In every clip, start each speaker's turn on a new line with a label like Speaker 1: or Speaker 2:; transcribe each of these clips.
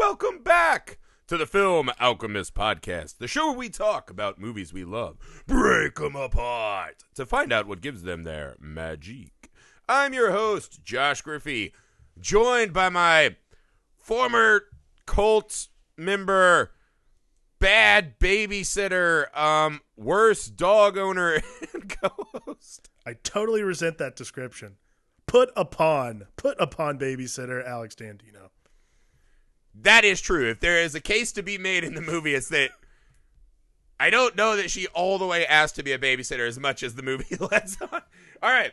Speaker 1: welcome back to the Film Alchemist podcast, the show where we talk about movies we love, break them apart to find out what gives them their magic. I'm your host, Josh Griffey, joined by my former cult member, bad babysitter, um, worst dog owner, and co-host.
Speaker 2: I totally resent that description. Put upon, put upon babysitter Alex Dandino.
Speaker 1: That is true. If there is a case to be made in the movie, it's that I don't know that she all the way asked to be a babysitter as much as the movie lets on. All right.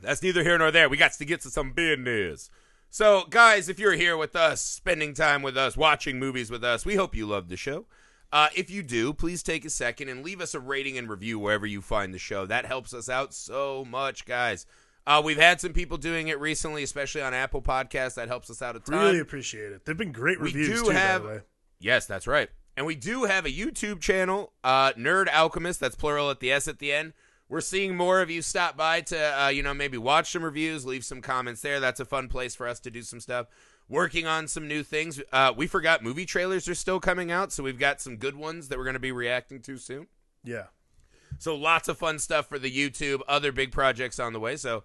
Speaker 1: That's neither here nor there. We got to get to some business. So, guys, if you're here with us, spending time with us, watching movies with us, we hope you love the show. Uh, if you do, please take a second and leave us a rating and review wherever you find the show. That helps us out so much, guys. Uh, we've had some people doing it recently, especially on Apple Podcasts. That helps us out a ton.
Speaker 2: Really appreciate it. They've been great
Speaker 1: We
Speaker 2: reviews
Speaker 1: do
Speaker 2: too,
Speaker 1: have-
Speaker 2: by the way.
Speaker 1: Yes, that's right. And we do have a YouTube channel, uh, Nerd Alchemist. That's plural at the S at the end. We're seeing more of you stop by to, uh, you know, maybe watch some reviews, leave some comments there. That's a fun place for us to do some stuff. Working on some new things. Uh, we forgot movie trailers are still coming out, so we've got some good ones that we're going to be reacting to soon.
Speaker 2: Yeah.
Speaker 1: So lots of fun stuff for the YouTube, other big projects on the way. So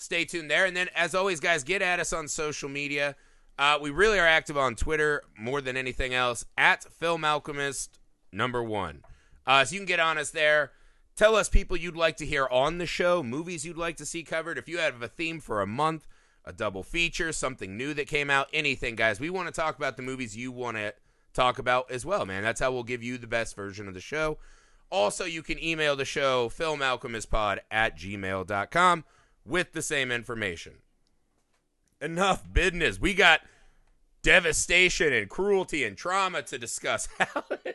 Speaker 1: stay tuned there. And then, as always, guys, get at us on social media. Uh, we really are active on Twitter more than anything else at Film Alchemist number one. Uh, so you can get on us there. Tell us people you'd like to hear on the show, movies you'd like to see covered. If you have a theme for a month, a double feature, something new that came out, anything, guys. We want to talk about the movies you want to talk about as well, man. That's how we'll give you the best version of the show. Also, you can email the show, filmalchemistpod at gmail.com, with the same information. Enough business. We got devastation and cruelty and trauma to discuss.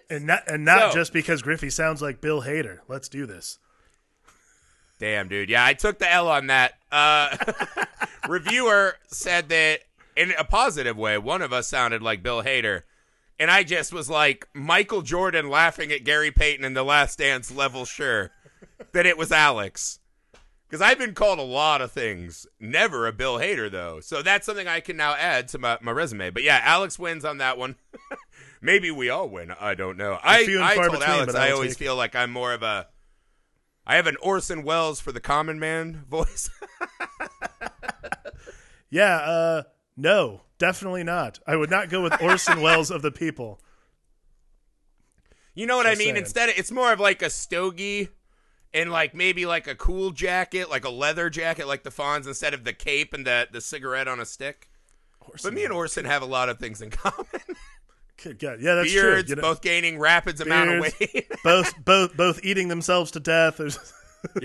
Speaker 2: And not and not
Speaker 1: So-
Speaker 2: just because Griffey sounds like Bill Hader. Let's do this.
Speaker 1: Damn, dude. Yeah, I took the L on that. Uh, reviewer said that in a positive way, one of us sounded like Bill Hader. And I just was like Michael Jordan laughing at Gary Payton in The Last Dance level sure that it was Alex. Because I've been called a lot of things. Never a Bill Hader, though. So that's something I can now add to my, my resume. But yeah, Alex wins on that one. Maybe we all win. I don't know. I, I told
Speaker 2: between,
Speaker 1: Alex
Speaker 2: I
Speaker 1: always feel like I'm more of a I have an Orson Welles for the common man voice.
Speaker 2: Yeah, uh no, definitely not. I would not go with Orson Welles of the people.
Speaker 1: you know what I mean?
Speaker 2: saying.
Speaker 1: Instead, it's more of like a stogie and like maybe like a cool jacket, like a leather jacket, like the Fonz, instead of the cape and the the cigarette on a stick.
Speaker 2: Orson
Speaker 1: But me and Orson have a lot of things in common.
Speaker 2: Good God. Yeah, that's
Speaker 1: Beards,
Speaker 2: true. You know,
Speaker 1: both gaining rapids amount of weight,
Speaker 2: both both both eating themselves to death. There's-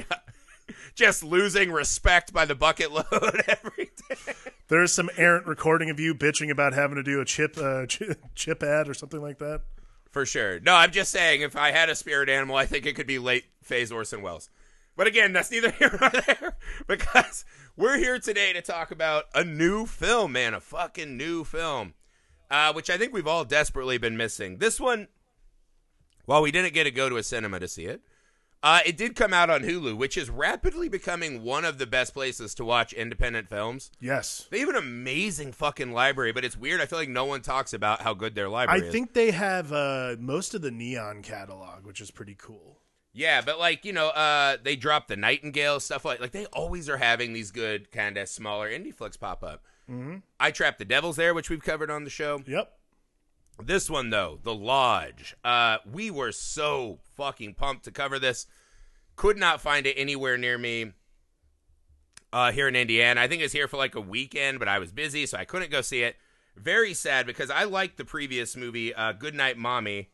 Speaker 1: just losing respect by the bucket load every day.
Speaker 2: There's some errant recording of you bitching about having to do a chip uh, chip, chip ad or something like that.
Speaker 1: For sure. No, I'm just saying, if I had a spirit animal, I think it could be late phase Orson Welles. But again, that's neither here nor there because we're here today to talk about a new film, man, a fucking new film, uh, which I think we've all desperately been missing. This one, while we didn't get to go to a cinema to see it, uh, it did come out on Hulu, which is rapidly becoming one of the best places to watch independent films.
Speaker 2: Yes.
Speaker 1: They have an amazing fucking library, but it's weird. I feel like no one talks about how good their
Speaker 2: I
Speaker 1: library is.
Speaker 2: I think they have uh, most of the Neon catalog, which is pretty cool.
Speaker 1: Yeah, but like you know, uh, they dropped the Nightingale stuff like like they always are having these good kind of smaller indie flicks pop up. Mm-hmm. I trapped the Devils there, which we've covered on the show.
Speaker 2: Yep.
Speaker 1: This one though, the Lodge. Uh, we were so fucking pumped to cover this. Could not find it anywhere near me. Uh, here in Indiana, I think it was here for like a weekend, but I was busy, so I couldn't go see it. Very sad because I liked the previous movie, uh, Goodnight Mommy.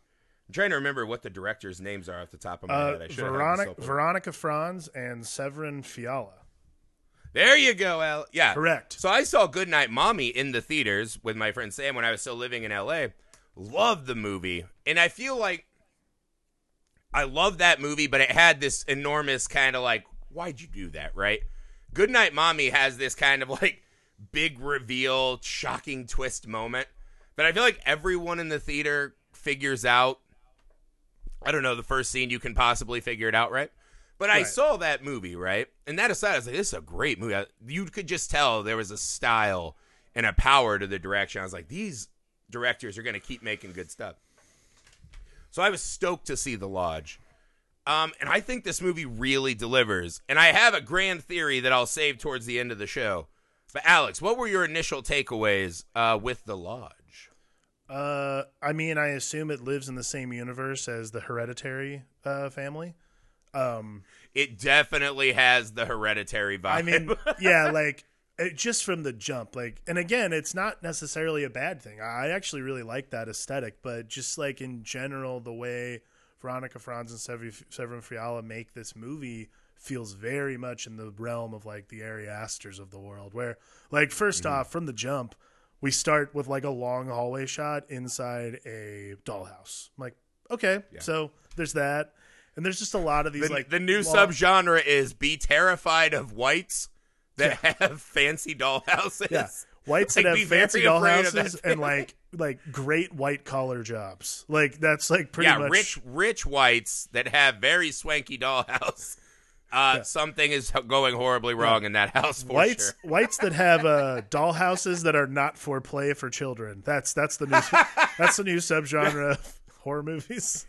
Speaker 1: I'm trying to remember what the directors' names are off the top of my
Speaker 2: Uh,
Speaker 1: head. I should have had this
Speaker 2: Veronica. Veronica Franz and Severin Fiala.
Speaker 1: There you go, Al. Yeah.
Speaker 2: Correct.
Speaker 1: So I saw Goodnight Mommy in the theaters with my friend Sam when I was still living in LA. Loved the movie. And I feel like I love that movie, but it had this enormous kind of like, why'd you do that, right? Goodnight Mommy has this kind of like big reveal, shocking twist moment that I feel like everyone in the theater figures out. I don't know, the first scene you can possibly figure it out, right? But I saw that movie, right? And that aside, I was like, this is a great movie. You could just tell there was a style and a power to the direction. I was like, these directors are going to keep making good stuff. So I was stoked to see The Lodge. Um, and I think this movie really delivers. And I have a grand theory that I'll save towards the end of the show. But Alex, what were your initial takeaways uh, with The Lodge?
Speaker 2: Uh, I mean, I assume it lives in the same universe as the Hereditary uh, family. Um,
Speaker 1: It definitely has the hereditary vibe.
Speaker 2: I mean, yeah, like it, just from the jump, like, and again, it's not necessarily a bad thing. I actually really like that aesthetic, but just like in general, the way Veronica Franz and Severin, Fiala make this movie feels very much in the realm of like the Ari Asters of the world, where like 1st
Speaker 1: Mm-hmm.
Speaker 2: off from the jump, we start with like a long hallway shot inside a dollhouse. I'm like, okay, so there's that. And there's just a lot of these
Speaker 1: the,
Speaker 2: like
Speaker 1: the new
Speaker 2: long-
Speaker 1: subgenre is be terrified of whites that have fancy dollhouses.
Speaker 2: Yeah. Whites
Speaker 1: Like,
Speaker 2: that have fancy
Speaker 1: very afraid of that
Speaker 2: dollhouses and like like great white collar jobs. Like that's like pretty
Speaker 1: yeah,
Speaker 2: much
Speaker 1: rich rich whites that have very swanky dollhouse. Uh, Something is going horribly wrong in that house for
Speaker 2: whites
Speaker 1: sure.
Speaker 2: whites that have uh dollhouses that are not for play for children. That's that's the new that's the new subgenre of horror movies.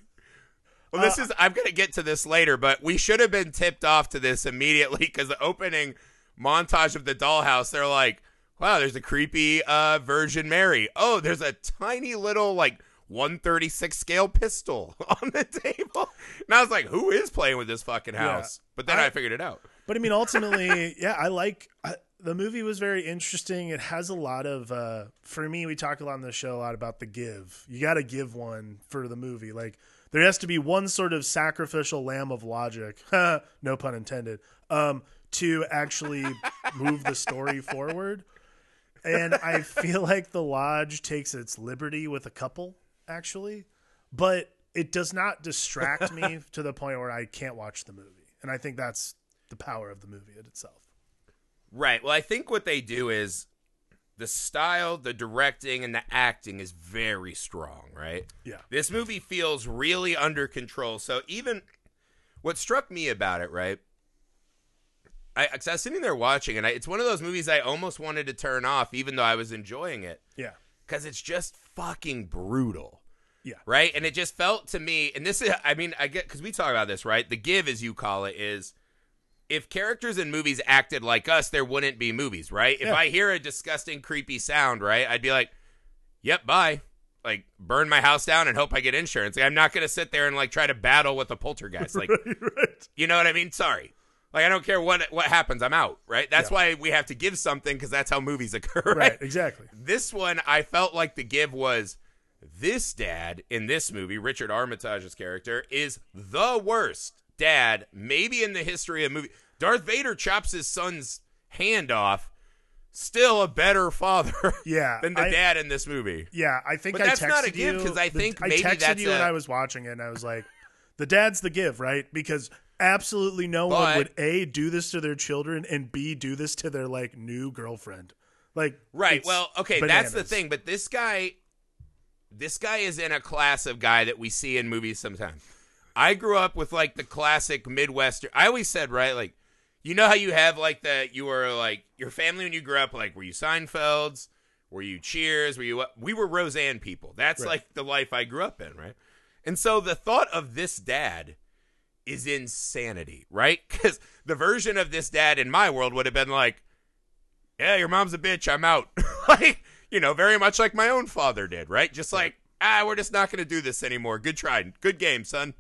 Speaker 1: Well,
Speaker 2: Uh,
Speaker 1: this is I'm gonna get to this later, but we should have been tipped off to this immediately because the opening montage of the dollhouse, they're like, "Wow, there's a creepy uh, Virgin Mary. Oh, there's a tiny little like 136 scale pistol on the table." And I was like, "Who is playing with this fucking house?" But then I,
Speaker 2: I-
Speaker 1: figured it out.
Speaker 2: But I mean, ultimately, yeah, I like I, the movie. Was very interesting. It has a lot of. uh For me, we talk a lot on the show a lot about the give. You got to give one for the movie. Like there has to be one sort of sacrificial lamb of logic. no pun intended. Um, to actually move the story forward. And I feel like the lodge takes its liberty with a couple, actually, but it does not distract me to the point where I can't watch the movie. And I think that's the power of the movie in itself.
Speaker 1: Right. Well, I think what they do is the style, the directing, and the acting is very strong, right?
Speaker 2: Yeah.
Speaker 1: This movie feels really under control. So even what struck me about it, right? I, 'cause I was sitting there watching, and I, it's one of those movies I almost wanted to turn off, even though I was enjoying it,
Speaker 2: Yeah.
Speaker 1: because it's just fucking brutal.
Speaker 2: Yeah.
Speaker 1: Right. And it just felt to me, and this is, I mean, I get, because we talk about this, right? The give, as you call it, is if characters in movies acted like us, there wouldn't be movies, right? If I hear a disgusting, creepy sound, right, I'd be like, yep, bye. Like, burn my house down and hope I get insurance. Like, I'm not going to sit there and, like, try to battle with a poltergeist. Like,
Speaker 2: right.
Speaker 1: you know what I mean? Sorry. Like, I don't care what what happens. I'm out, right? That's
Speaker 2: Yeah.
Speaker 1: why we have to give something because that's how movies occur,
Speaker 2: Right.
Speaker 1: right?
Speaker 2: Exactly.
Speaker 1: This one, I felt like the give was this dad in this movie, Richard Armitage's character, is the worst dad maybe in the history of movie. Darth Vader chops his son's hand off. Still a better father
Speaker 2: Yeah,
Speaker 1: than the
Speaker 2: I-
Speaker 1: dad in this movie.
Speaker 2: Yeah. I think
Speaker 1: But
Speaker 2: I
Speaker 1: that's not a give, because I
Speaker 2: the-
Speaker 1: think
Speaker 2: I texted
Speaker 1: that's
Speaker 2: you when I was watching it, and I was like, the dad's the give, right? Because absolutely no one would a do this to their children and b do this to their like new girlfriend. Like
Speaker 1: Right. Well, okay, that's the thing. But this guy, this guy is in a class of guy that we see in movies sometimes. I grew up with like the classic Midwestern. I always said right, like you know how you have like the you were like your family when you grew up. Like were you Seinfelds? Were you Cheers? Were you? We were Roseanne people. That's
Speaker 2: Right.
Speaker 1: like the life I grew up in, right? And so the thought of this dad is insanity, right? Because the version of this dad in my world would have been like, yeah, your mom's a bitch. I'm out. like, you know, very much like my own father did, right? Just like, ah, we're just not going to do this anymore. Good try. Good game, son.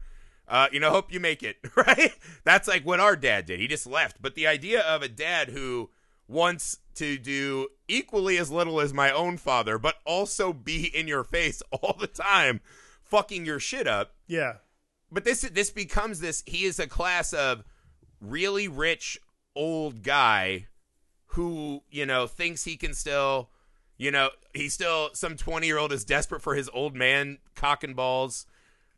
Speaker 1: Uh, you know, hope you make it, right? That's like what our dad did. He just left. But the idea of a dad who wants to do equally as little as my own father, but also be in your face all the time, fucking your shit up,
Speaker 2: Yeah.
Speaker 1: But this this becomes this he is a class of really rich old guy who you know thinks he can still you know he's still some 20 year old is desperate for his old man cock and balls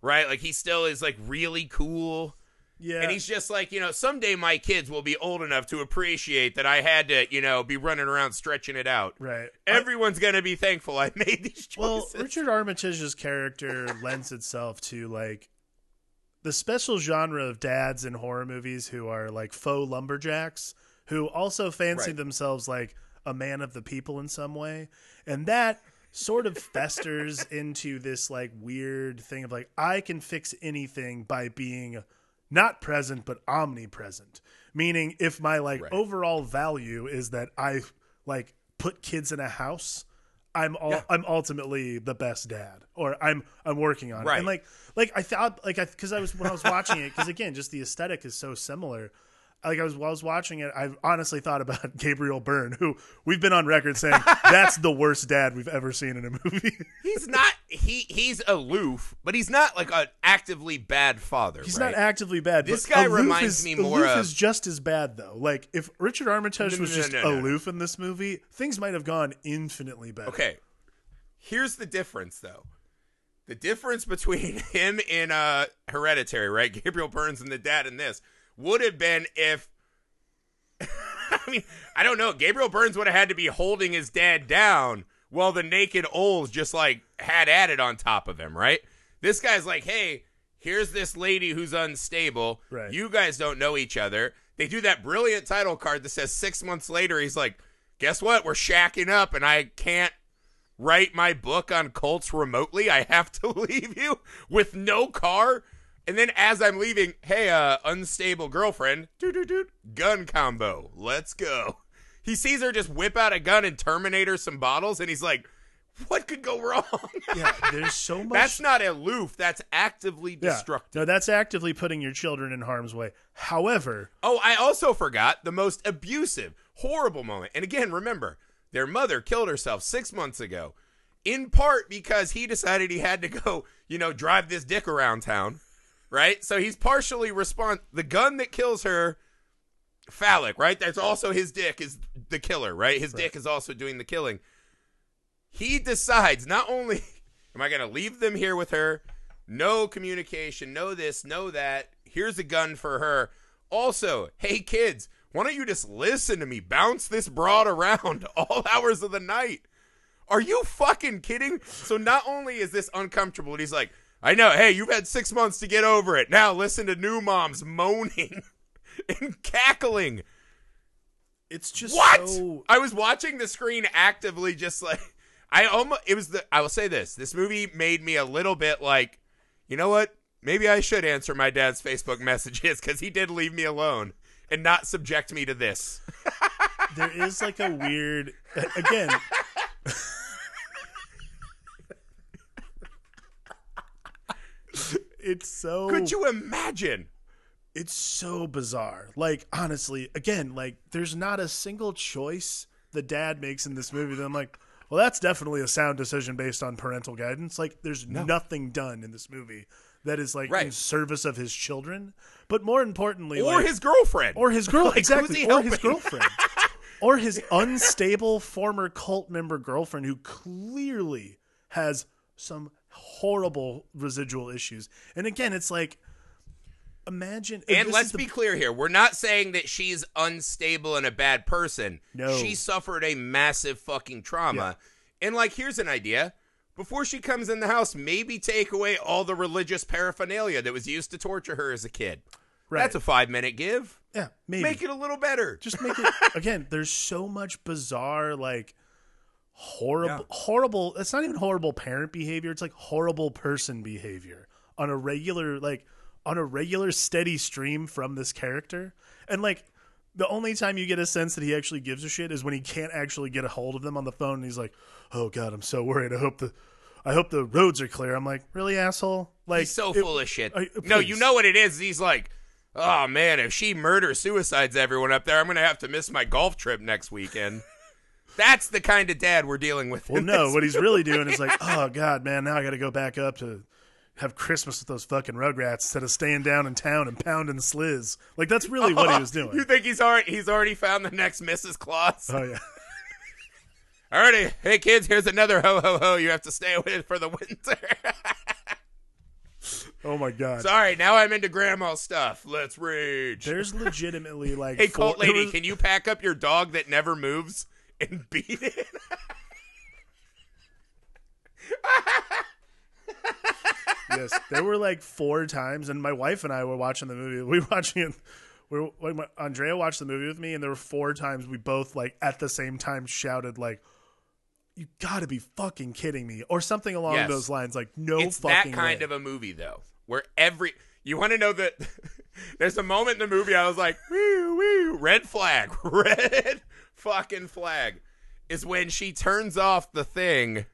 Speaker 1: right like he still is like really cool
Speaker 2: Yeah.
Speaker 1: and he's just like you know someday my kids will be old enough to appreciate that i had to you know be running around stretching it out
Speaker 2: right.
Speaker 1: everyone's gonna be thankful i made these choices
Speaker 2: Well, Richard Armitage's character lends itself to like the special genre of dads in horror movies who are like faux lumberjacks who also fancy
Speaker 1: Right.
Speaker 2: themselves like a man of the people in some way, and that sort of festers into this like weird thing of like I can fix anything by being not present but omnipresent. Meaning if my like
Speaker 1: Right.
Speaker 2: overall value is that I like put kids in a house, I'm all,
Speaker 1: Yeah.
Speaker 2: I'm ultimately the best dad or I'm I'm working on it.
Speaker 1: Right.
Speaker 2: And like like I thought like I cuz I was when I was watching it cuz again just the aesthetic is so similar. Like I was while I was watching it, I honestly thought about Gabriel Byrne, who we've been on record saying that's the worst dad we've ever seen in a movie.
Speaker 1: He's not he he's aloof, but he's not like an actively bad father.
Speaker 2: He's
Speaker 1: right?
Speaker 2: not actively bad.
Speaker 1: This guy reminds
Speaker 2: is,
Speaker 1: me more
Speaker 2: Aloof
Speaker 1: of-
Speaker 2: is just as bad though. Like if Richard Armitage
Speaker 1: No,
Speaker 2: was
Speaker 1: no,
Speaker 2: just
Speaker 1: no, no.
Speaker 2: aloof in this movie, things might have gone infinitely better.
Speaker 1: Okay. Here's the difference though. The difference between him in uh Hereditary, right? Gabriel Byrne's and the dad in this would have been if I mean, I don't know. Gabriel Byrne's would have had to be holding his dad down while the naked Oles just like had at it on top of him, right? This guy's like, hey, here's this lady who's unstable.
Speaker 2: Right.
Speaker 1: You guys don't know each other. They do that brilliant title card that says six months later, he's like, guess what? We're shacking up and I can't write my book on Colts remotely. I have to leave you with no car. And then as I'm leaving, hey, uh, unstable girlfriend, doot, doot, doot, gun combo. Let's go. He sees her just whip out a gun and Terminator some bottles, and he's like, what could go wrong?
Speaker 2: Yeah, there's so much.
Speaker 1: That's not aloof. That's actively
Speaker 2: yeah.
Speaker 1: destructive.
Speaker 2: No, that's actively putting your children in harm's way. However,
Speaker 1: Oh, I also forgot the most abusive, horrible moment. And again, remember, their mother killed herself six months ago, in part because he decided he had to go, you know, drive this dick around town, right? So he's partially respond. The gun that kills her, phallic, right? That's also his dick is the killer, right? His dick is also doing the killing. He decides not only am I going to leave them here with her, no communication, no this, no that. Here's a gun for her. Also, hey kids, why don't you just listen to me bounce this broad around all hours of the night? Are you fucking kidding? So not only is this uncomfortable, but he's like, I know, hey, you've had six months to get over it. Now listen to new moms moaning and cackling.
Speaker 2: it's just
Speaker 1: What?
Speaker 2: so
Speaker 1: I was watching the screen actively, just like I almost. It was the. I will say this: this movie made me a little bit like, you know what? Maybe I should answer my dad's Facebook messages because he did leave me alone and not subject me to this.
Speaker 2: there is like a weird again. it's so
Speaker 1: Could you imagine?
Speaker 2: it's so bizarre. Like honestly, again, like there's not a single choice the dad makes in this movie that I'm like, well, that's definitely a sound decision based on parental guidance. Like there's nothing done in this movie that is like in service of his children. But more importantly,
Speaker 1: Or
Speaker 2: like,
Speaker 1: his girlfriend.
Speaker 2: or his girl
Speaker 1: Like,
Speaker 2: exactly or his girlfriend or his unstable former cult member girlfriend who clearly has some horrible residual issues and again it's like imagine
Speaker 1: And let's
Speaker 2: the-
Speaker 1: be clear here. We're not saying that she's unstable and a bad person.
Speaker 2: No.
Speaker 1: She suffered a massive fucking trauma. And like here's an idea. Before she comes in the house, maybe take away all the religious paraphernalia that was used to torture her as a kid.
Speaker 2: Right.
Speaker 1: That's a 5-minute give.
Speaker 2: yeah maybe
Speaker 1: Make it a little better.
Speaker 2: just make it again there's so much bizarre like horrible horrible it's not even horrible parent behavior it's like horrible person behavior on a regular like on a regular steady stream from this character and like the only time you get a sense that he actually gives a shit is when he can't actually get a hold of them on the phone and he's like oh god i'm so worried i hope the i hope the roads are clear i'm like really asshole like
Speaker 1: He's so
Speaker 2: it-
Speaker 1: full of shit.
Speaker 2: I-
Speaker 1: no, you know what it is. He's like, oh man, if she murder suicides everyone up there, I'm gonna have to miss my golf trip next weekend. That's the kind of dad we're dealing with.
Speaker 2: Well, no, what he's really doing is like, oh god, man, now I got to go back up to have Christmas with those fucking Rugrats instead of staying down in town and pounding sliz. Like that's really what he was doing.
Speaker 1: You think he's already he's already found the next Mrs. Claus?
Speaker 2: Oh yeah,
Speaker 1: Alrighty, hey kids, here's another ho ho ho. You have to stay with for the winter.
Speaker 2: oh my god.
Speaker 1: Sorry, now I'm into grandma stuff. Let's rage.
Speaker 2: There's legitimately like,
Speaker 1: hey,
Speaker 2: four-
Speaker 1: cult lady,
Speaker 2: was-
Speaker 1: can you pack up your dog that never moves and beat it?
Speaker 2: yes, there were like four times, and my wife and I were watching the movie. We were watching it we were, when Andrea watched the movie with me, and there were four times we both like at the same time shouted like, "You got to be fucking kidding me!" or something along
Speaker 1: Yes.
Speaker 2: those lines. Like, no
Speaker 1: it's that
Speaker 2: fucking
Speaker 1: kind
Speaker 2: way.
Speaker 1: of a movie though, where every you want to know that there's a moment in the movie I was like, woo woo, red flag, red fucking flag, is when she turns off the thing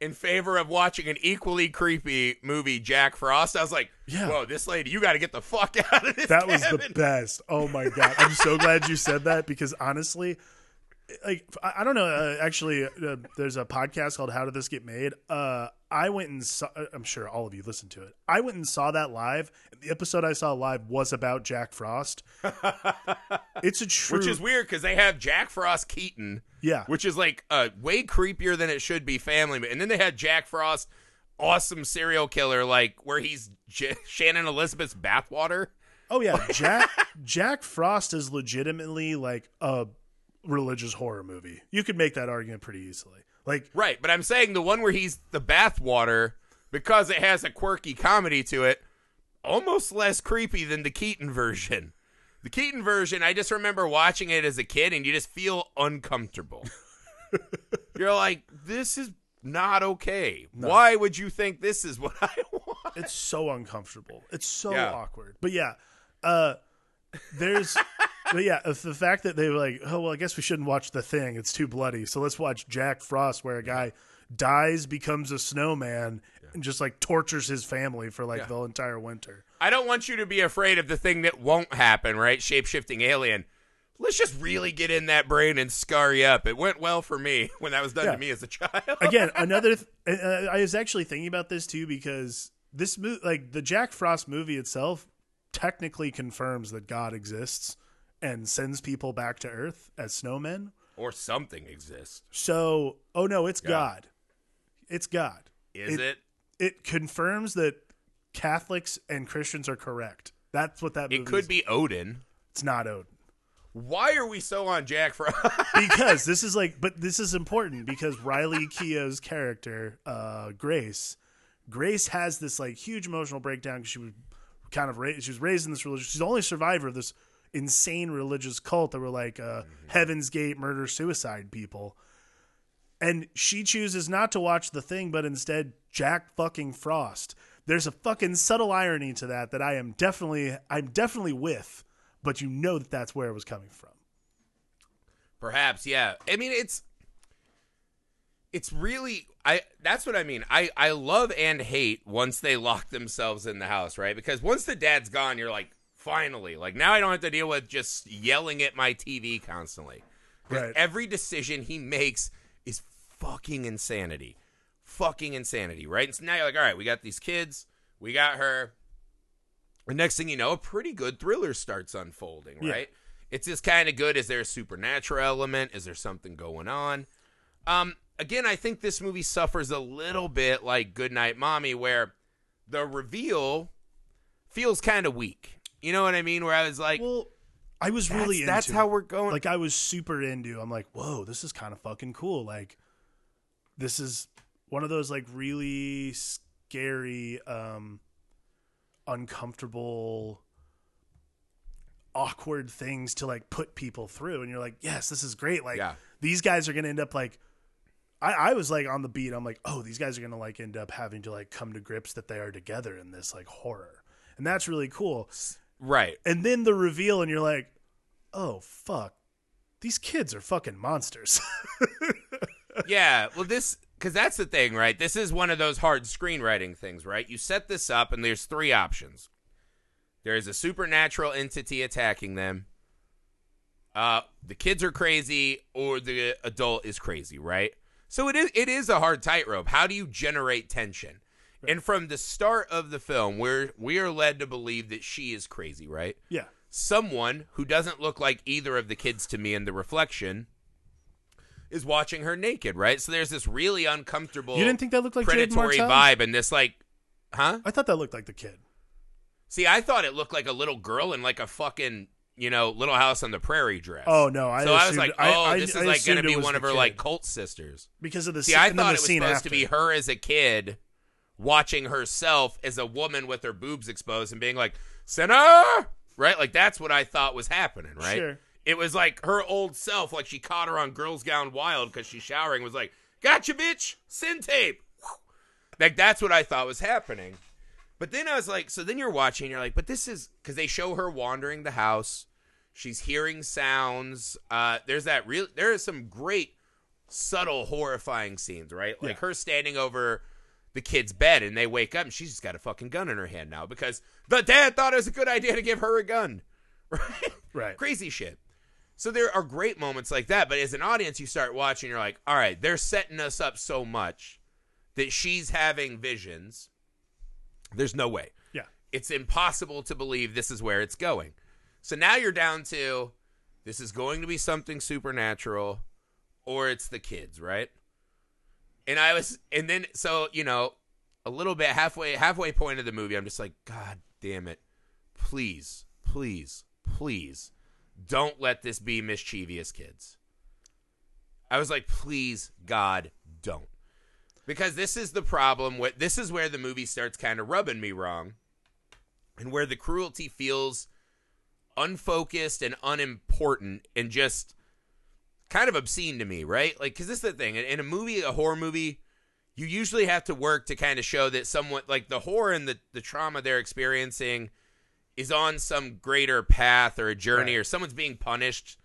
Speaker 1: in favor of watching an equally creepy movie, Jack Frost. I was like,
Speaker 2: Yeah.
Speaker 1: whoa, this lady, you got to get the fuck out of this.
Speaker 2: That was the best. Oh my god! I'm so glad you said that because honestly, like I, don't know. Uh, actually, uh, there's a podcast called "How Did This Get Made." Uh, I went and saw. uh, I'm sure all of you listened to it. I went and saw that live. The episode I saw live was about Jack Frost. it's a true.
Speaker 1: Which is weird because they have Jack Frost Keaton,
Speaker 2: yeah.
Speaker 1: which is like uh, way creepier than it should be family. And then they had Jack Frost, awesome serial killer, like where he's J- Shannon Elizabeth's bathwater.
Speaker 2: Oh yeah, Jack Jack Frost is legitimately like a religious horror movie. You could make that argument pretty easily. Like
Speaker 1: Right, but I'm saying the one where he's the bathwater because it has a quirky comedy to it, almost less creepy than the Keaton version. The Keaton version, I just remember watching it as a kid and you just feel uncomfortable. You're like, this is not okay. Why would you think this is what I want?
Speaker 2: it's so uncomfortable. It's so
Speaker 1: Yeah.
Speaker 2: awkward. But yeah, uh there's but yeah, if the fact that they were like, oh well, I guess we shouldn't watch the thing. It's too bloody. So let's watch Jack Frost, where a guy dies, becomes a snowman, and just like tortures his family for like
Speaker 1: Yeah.
Speaker 2: the entire winter.
Speaker 1: I don't want you to be afraid of the thing that won't happen, right? Shape shifting alien. Let's just really get in that brain and scar you up. It went well for me when that was done
Speaker 2: Yeah.
Speaker 1: to me as a child.
Speaker 2: Again, another. Th- uh, I was actually thinking about this too because this movie, like the Jack Frost movie itself, technically confirms that God exists and sends people back to Earth as snowmen.
Speaker 1: or something exists.
Speaker 2: So, oh no, it's
Speaker 1: Yeah.
Speaker 2: God. It's God.
Speaker 1: Is it?
Speaker 2: It confirms that Catholics and Christians are correct. That's what that
Speaker 1: It could
Speaker 2: is.
Speaker 1: be Odin.
Speaker 2: It's not Odin.
Speaker 1: Why are we so on Jack Frost?
Speaker 2: Because this is like but this is important because Riley Keough's character, uh Grace, Grace has this like huge emotional breakdown because she was kind of raised she was raised in this religion. She's the only survivor of this insane religious cult that were like uh Heaven's Gate murder suicide people. and she chooses not to watch the thing but instead jack fucking frost there's a fucking subtle irony to that that i am definitely i'm definitely with but you know that that's where it was coming from
Speaker 1: Perhaps, yeah. I mean, it's it's really I that's what I mean. I I love and hate once they lock themselves in the house, right? Because once the dad's gone, you're like, finally, like now I don't have to deal with just yelling at my TV constantly.
Speaker 2: Right.
Speaker 1: Every decision he makes is fucking insanity, fucking insanity, right? And so now you're like, all right, we got these kids, we got her. The next thing you know, a pretty good thriller starts unfolding,
Speaker 2: Yeah.
Speaker 1: right? It's just kind of good. Is there a supernatural element? Is there something going on? Um, again, I think this movie suffers a little bit like Goodnight Mommy, where the reveal feels kind of weak. You know what I mean? Where I was like,
Speaker 2: well i was really
Speaker 1: that's, that's how
Speaker 2: it.
Speaker 1: we're going.
Speaker 2: like i was super into i'm like whoa this is kind of fucking cool like this is one of those like really scary um uncomfortable awkward things to like put people through and you're like yes this is great like
Speaker 1: Yeah.
Speaker 2: these guys are gonna end up like I, I was like on the beat i'm like oh these guys are gonna like end up having to like come to grips that they are together in this like horror and that's really cool
Speaker 1: right.
Speaker 2: and then the reveal and you're like oh fuck these kids are fucking monsters
Speaker 1: yeah, well, this because that's the thing, right? This is one of those hard screenwriting things, right? You set this up, and there's three options. There is a supernatural entity attacking them. Uh, the kids are crazy, or the adult is crazy, right? So it is it is a hard tightrope. How do you generate tension? And from the start of the film, we're we are led to believe that she is crazy, right?
Speaker 2: yeah
Speaker 1: someone who doesn't look like either of the kids to me in the reflection is watching her naked, right? So there's this really uncomfortable
Speaker 2: you didn't think that looked like
Speaker 1: predatory vibe and this like huh?
Speaker 2: i thought that looked like the kid
Speaker 1: See, I thought it looked like a little girl in like a fucking, you know, little house on the prairie dress.
Speaker 2: oh no i
Speaker 1: so I was like, oh,
Speaker 2: I-
Speaker 1: this
Speaker 2: I
Speaker 1: is like going to be one of her
Speaker 2: kid.
Speaker 1: like cult sisters.
Speaker 2: because of the
Speaker 1: See,
Speaker 2: scene,
Speaker 1: I thought
Speaker 2: the
Speaker 1: it was supposed
Speaker 2: after.
Speaker 1: to be her as a kid watching herself as a woman with her boobs exposed and being like, "Sinner!" right? Like that's what I thought was happening, right?
Speaker 2: Sure.
Speaker 1: It was like her old self, like she caught her on Girls Gone Wild because she's showering, was like, "Gotcha, bitch, sin tape." Like that's what I thought was happening. But then I was like, so then you're watching, you're like, but this is because they show her wandering the house. She's hearing sounds. Uh, there's that real. There are some great, subtle, horrifying scenes, right? Like
Speaker 2: Yeah.
Speaker 1: her standing over the kid's bed, and they wake up, and she's just got a fucking gun in her hand now because the dad thought it was a good idea to give her a gun, right?
Speaker 2: Right.
Speaker 1: Crazy shit. So there are great moments like that, but as an audience, you start watching, you're like, all right, they're setting us up so much that she's having visions. There's no way.
Speaker 2: Yeah.
Speaker 1: It's impossible to believe this is where it's going. So now you're down to this is going to be something supernatural or it's the kids, right? And I was and then so, you know, a little bit halfway halfway point of the movie, I'm just like, God damn it. Please, please, please don't let this be mischievous kids. I was like, please, God, don't. Because this is the problem with this is where the movie starts kind of rubbing me wrong. And where the cruelty feels unfocused and unimportant and just kind of obscene to me, right? Like, because this is the thing. In- a movie, a horror movie, you usually have to work to kind of show that someone, like the horror and the, the trauma they're experiencing, is on some greater path or a journey
Speaker 2: Right.
Speaker 1: or someone's being punished,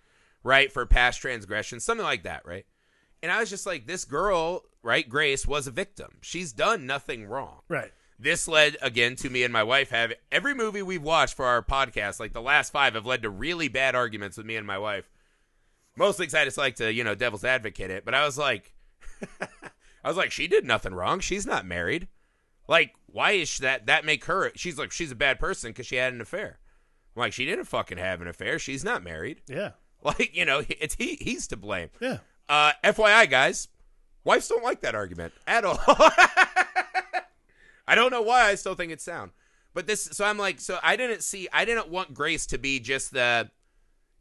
Speaker 1: right, for past transgressions, something like that, right? And I was just like, this girl, right, Grace, was a victim. She's done nothing wrong
Speaker 2: Right.
Speaker 1: this led again to me and my wife have every movie we've watched for our podcast like the last five have led to really bad arguments with me and my wife mostly because i just like to you know devil's advocate it but i was like i was like she did nothing wrong she's not married like why is that that make her she's like she's a bad person because she had an affair I'm like she didn't fucking have an affair she's not married
Speaker 2: Yeah.
Speaker 1: like you know it's he he's to blame
Speaker 2: Yeah.
Speaker 1: uh, FYI, guys, wives don't like that argument at all. I don't know why. I still think it's sound. But this, so I'm like, so I didn't see, I didn't want Grace to be just the,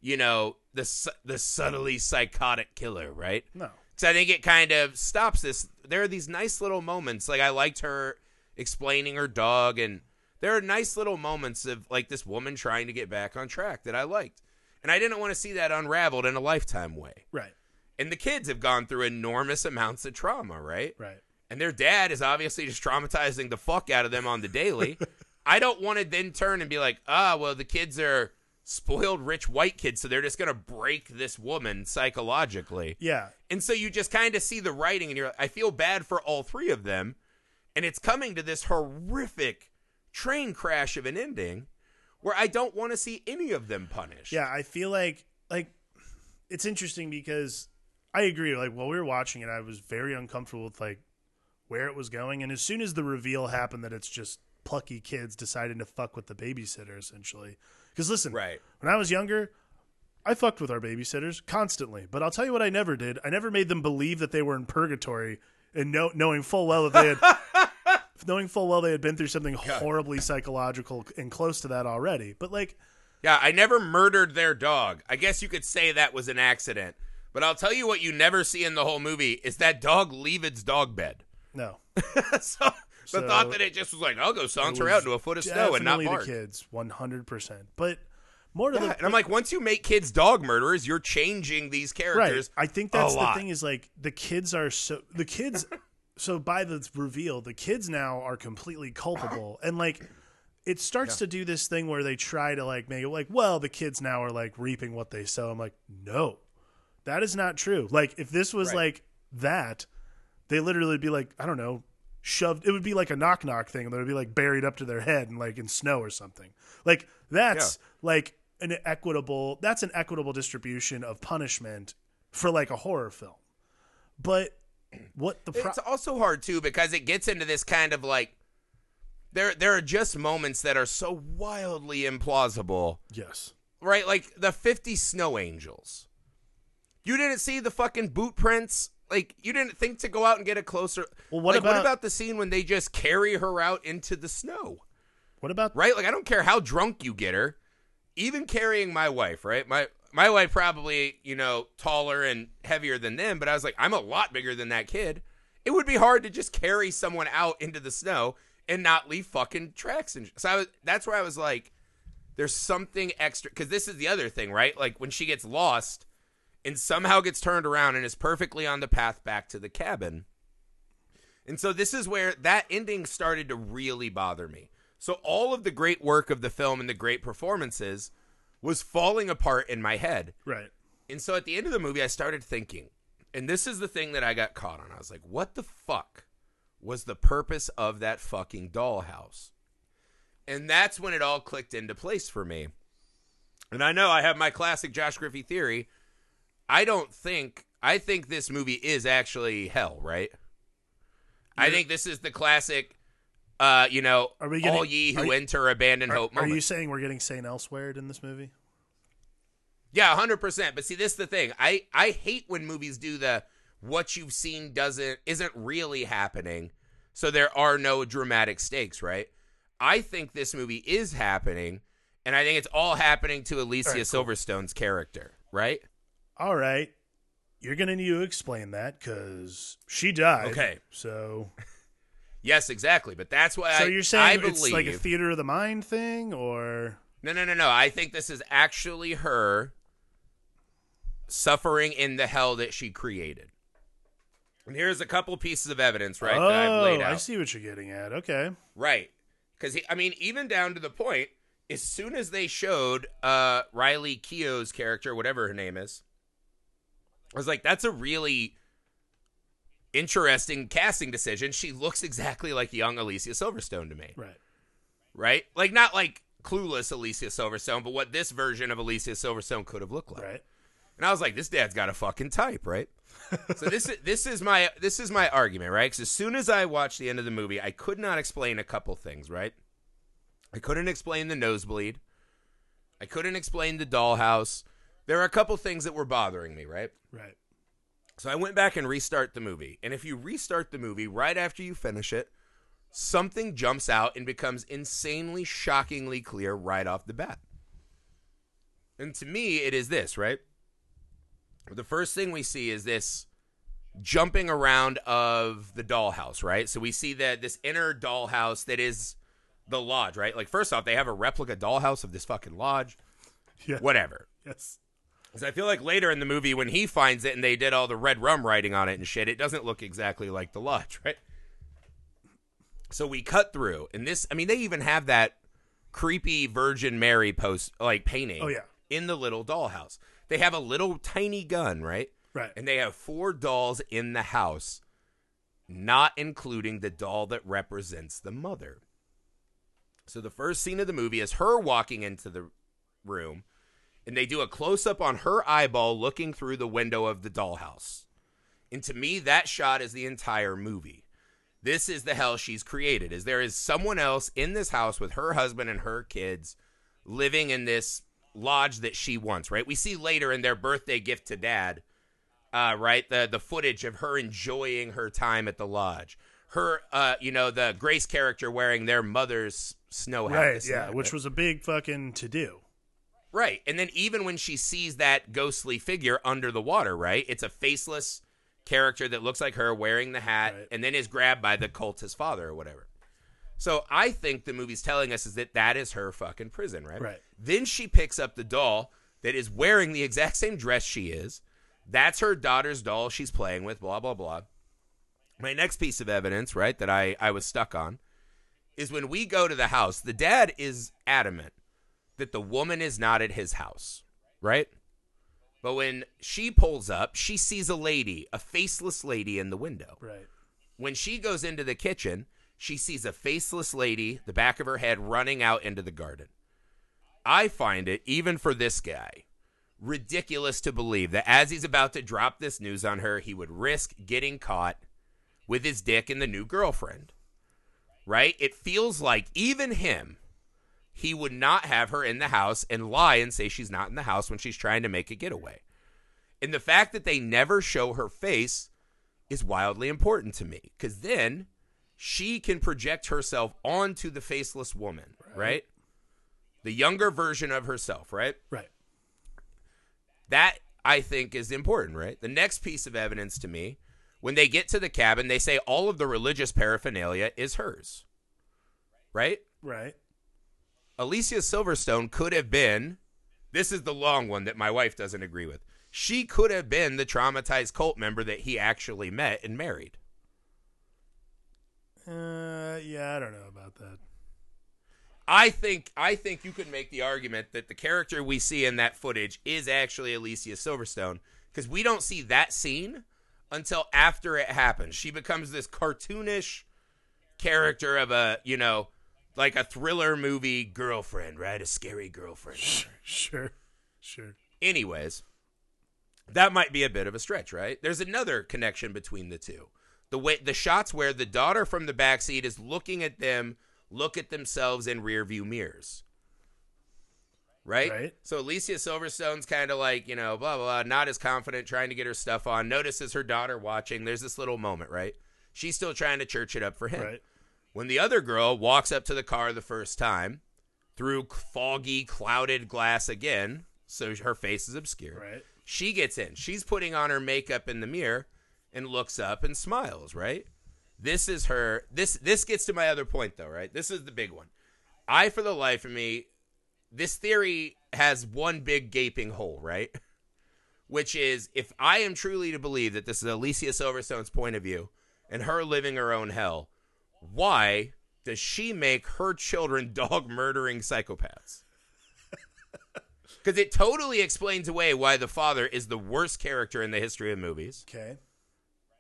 Speaker 1: you know, the the subtly psychotic killer, right?
Speaker 2: No.
Speaker 1: Because I think it kind of stops this. There are these nice little moments. Like I liked her explaining her dog, and there are nice little moments of like this woman trying to get back on track that I liked. And I didn't want to see that unraveled in a lifetime way.
Speaker 2: Right.
Speaker 1: And the kids have gone through enormous amounts of trauma, right?
Speaker 2: Right.
Speaker 1: And their dad is obviously just traumatizing the fuck out of them on the daily. I don't want to then turn and be like, ah, well, the kids are spoiled rich white kids, so they're just to break this woman psychologically.
Speaker 2: Yeah.
Speaker 1: And so you just kind of see the writing, and you're I feel bad for all three of them. And it's coming to this horrific train crash of an ending where I don't want to see any of them punished.
Speaker 2: Yeah, I feel like like it's interesting because I agree. Like while we were watching it, I was very uncomfortable with like where it was going, and as soon as the reveal happened that it's just plucky kids deciding to fuck with the babysitter, essentially. Because listen,
Speaker 1: Right.
Speaker 2: when I was younger, I fucked with our babysitters constantly. But I'll tell you what I never did. I never made them believe that they were in purgatory and know, knowing full well that they had knowing full well they had been through something horribly psychological and close to that already. But like
Speaker 1: Yeah, I never murdered their dog. I guess you could say that was an accident. But I'll tell you what you never see in the whole movie is that dog leave its dog bed.
Speaker 2: no.
Speaker 1: so the
Speaker 2: So-
Speaker 1: thought that it just was like, I'll go saunter out into a foot of snow and not bark.
Speaker 2: the kids, one hundred percent. But more to
Speaker 1: Yeah,
Speaker 2: the
Speaker 1: and I'm like, once you make kids dog murderers, you're changing these
Speaker 2: right.
Speaker 1: characters.
Speaker 2: I think that's the
Speaker 1: lot.
Speaker 2: thing is like the kids are so the kids. so by the reveal, the kids now are completely culpable, and like it starts to do this thing where they try to like make it like, well, the kids now are like reaping what they sow. I'm like, no, that is not true. Like if this was
Speaker 1: Right.
Speaker 2: like that, they literally would be like, I don't know, shoved. It would be like a knock knock thing, and they would be like buried up to their head and like in snow or something. Like that's like an equitable. That's an equitable distribution of punishment for like a horror film. But what the pro-
Speaker 1: It's also hard too because it gets into this kind of like there there are just moments that are so wildly implausible.
Speaker 2: yes,
Speaker 1: Right? Like the 50 snow angels. You didn't see the fucking boot prints? Like you didn't think to go out and get a closer
Speaker 2: Well, what
Speaker 1: like, what
Speaker 2: about-
Speaker 1: about the scene when they just carry her out into the snow?
Speaker 2: what about
Speaker 1: right? Like I don't care how drunk you get her, even carrying my wife, right? My my wife probably you know taller and heavier than them, but I was like, I'm a lot bigger than that kid. It would be hard to just carry someone out into the snow and not leave fucking tracks. And so I was, that's where I was like, there's something extra because this is the other thing, right? Like when she gets lost and somehow gets turned around and is perfectly on the path back to the cabin. And so this is where that ending started to really bother me. So all of the great work of the film and the great performances was falling apart in my head.
Speaker 2: Right.
Speaker 1: And so at the end of the movie, I started thinking, and this is the thing that I got caught on. I was like, what the fuck was the purpose of that fucking dollhouse? And that's when it all clicked into place for me. And I know I have my classic Josh Griffey theory. I don't think, I think this movie is actually hell, right? I think this is the classic, uh, you know,
Speaker 2: Are we getting-
Speaker 1: all ye
Speaker 2: are
Speaker 1: who
Speaker 2: you-
Speaker 1: enter abandon
Speaker 2: Are,
Speaker 1: hope
Speaker 2: are
Speaker 1: moment.
Speaker 2: you saying we're getting Saint Elsewhere in this movie?
Speaker 1: Yeah, hundred percent. But see, this is the thing. I I hate when movies do the what you've seen doesn't isn't really happening, so there are no dramatic stakes. Right? I think this movie is happening, and I think it's all happening to Alicia
Speaker 2: right, cool.
Speaker 1: Silverstone's character. Right?
Speaker 2: All right. You're going to need to explain that because she died.
Speaker 1: Okay.
Speaker 2: So,
Speaker 1: Yes, exactly. But that's why
Speaker 2: so
Speaker 1: I,
Speaker 2: you're
Speaker 1: I
Speaker 2: saying
Speaker 1: believe
Speaker 2: it's like a theater of the mind thing, or
Speaker 1: no, no, no, no. I think this is actually her suffering in the hell that she created. And here's a couple pieces of evidence, right?
Speaker 2: oh,
Speaker 1: that I've laid out.
Speaker 2: I see what you're getting at. Okay.
Speaker 1: Right. Because, I mean, even down to the point, as soon as they showed uh, Riley Keough's character, whatever her name is, I was like, that's a really interesting casting decision. She looks exactly like young Alicia Silverstone to me.
Speaker 2: Right.
Speaker 1: Right? Like, not like clueless Alicia Silverstone, but what this version of Alicia Silverstone could have looked like.
Speaker 2: Right.
Speaker 1: And I was like, this dad's got a fucking type, right? so this is this is my this is my argument, right? Because as soon as I watched the end of the movie, I could not explain a couple things, right? I couldn't explain the nosebleed. I couldn't explain the dollhouse. There are a couple things that were bothering me, right?
Speaker 2: Right.
Speaker 1: So I went back and restart the movie. And if you restart the movie right after you finish it, something jumps out and becomes insanely shockingly clear right off the bat. And to me, it is this, right? The first thing we see is this jumping around of the dollhouse, right? So we see that this inner dollhouse that is the lodge, right? Like first off, they have a replica dollhouse of this fucking lodge.
Speaker 2: Yeah.
Speaker 1: Whatever.
Speaker 2: Yes.
Speaker 1: Because I feel like later in the movie, when he finds it and they did all the red rum writing on it and shit, it doesn't look exactly like the lodge, right? So we cut through, and this, I mean, they even have that creepy Virgin Mary post, like painting.
Speaker 2: Oh, yeah.
Speaker 1: In the little dollhouse. They have a little tiny gun, right?
Speaker 2: Right.
Speaker 1: And they have four dolls in the house, not including the doll that represents the mother. So the first scene of the movie is her walking into the room, and they do a close up on her eyeball looking through the window of the dollhouse. And to me, that shot is the entire movie. This is the hell she's created. Is there is someone else in this house with her husband and her kids living in this lodge that she wants, right? We see later in their birthday gift to dad, uh, right? The the footage of her enjoying her time at the lodge. Her uh, you know, the Grace character wearing their mother's snow hat.
Speaker 2: Right. Yeah. Which was a big fucking to do.
Speaker 1: Right. And then even when she sees that ghostly figure under the water, right? It's a faceless character that looks like her wearing the hat
Speaker 2: Right.
Speaker 1: and then is grabbed by the cultist father or whatever. So I think the movie's telling us is that that is her fucking prison, right?
Speaker 2: Right.
Speaker 1: Then she picks up the doll that is wearing the exact same dress she is. That's her daughter's doll she's playing with, blah, blah, blah. My next piece of evidence, right, that I, I was stuck on is when we go to the house, the dad is adamant that the woman is not at his house, right? But when she pulls up, she sees a lady, a faceless lady in the window.
Speaker 2: Right.
Speaker 1: When she goes into the kitchen, she sees a faceless lady, the back of her head running out into the garden. I find it, even for this guy, ridiculous to believe that as he's about to drop this news on her, he would risk getting caught with his dick in the new girlfriend. Right? It feels like even him, he would not have her in the house and lie and say she's not in the house when she's trying to make a getaway. And the fact that they never show her face is wildly important to me because then she can project herself onto the faceless woman, right? The younger version of herself, right?
Speaker 2: Right.
Speaker 1: That I think is important, right? The next piece of evidence to me, when they get to the cabin, they say all of the religious paraphernalia is hers. Right?
Speaker 2: Right.
Speaker 1: Alicia Silverstone could have been. This is the long one that my wife doesn't agree with. She could have been the traumatized cult member that he actually met and married.
Speaker 2: Uh, yeah, I don't know about that.
Speaker 1: I think I think you could make the argument that the character we see in that footage is actually Alicia Silverstone because we don't see that scene until after it happens. She becomes this cartoonish character of a, you know, like a thriller movie girlfriend, right? A scary girlfriend.
Speaker 2: Sure, sure.
Speaker 1: Anyways, that might be a bit of a stretch, right? There's another connection between the two. The way the shots where the daughter from the backseat is looking at them look at themselves in rear view mirrors. Right?
Speaker 2: Right.
Speaker 1: So Alicia Silverstone's kind of like, you know, blah, blah, blah, not as confident, trying to get her stuff on, notices her daughter watching. There's this little moment, right? She's still trying to church it up for him.
Speaker 2: Right.
Speaker 1: When the other girl walks up to the car the first time, through foggy, clouded glass again, so her face is obscured.
Speaker 2: Right.
Speaker 1: She gets in. She's putting on her makeup in the mirror and looks up and smiles, right? This is her this this gets to my other point though, right? This is the big one. I for the life of me this theory has one big gaping hole, right? Which is if I am truly to believe that this is Alicia Silverstone's point of view and her living her own hell, why does she make her children dog murdering psychopaths? Because it totally explains away why the father is the worst character in the history of movies,
Speaker 2: Okay.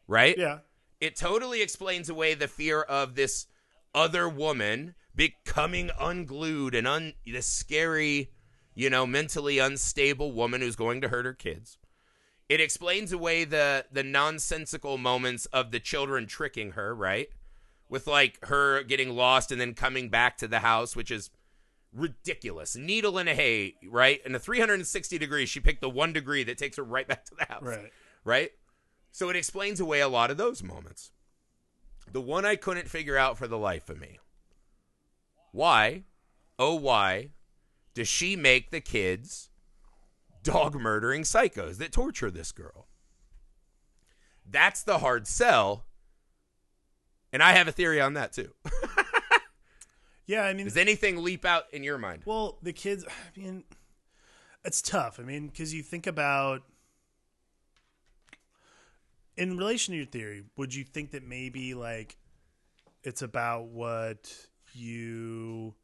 Speaker 1: right?
Speaker 2: Yeah.
Speaker 1: It totally explains away the fear of this other woman becoming unglued and un this scary, you know, mentally unstable woman who's going to hurt her kids. It explains away the the nonsensical moments of the children tricking her, right? With like her getting lost and then coming back to the house, which is ridiculous. Needle in a hay, right? In a 360 degrees, she picked the one degree that takes her right back to the house
Speaker 2: Right.
Speaker 1: right? So it explains away a lot of those moments. The one I couldn't figure out for the life of me. Why, oh why, does she make the kids dog murdering psychos that torture this girl? That's the hard sell. And I have a theory on that too.
Speaker 2: Yeah. I mean,
Speaker 1: Does anything leap out in your mind?
Speaker 2: well, the kids. I mean, it's tough. I mean, because you think about. In relation to your theory, would you think that maybe like it's about what you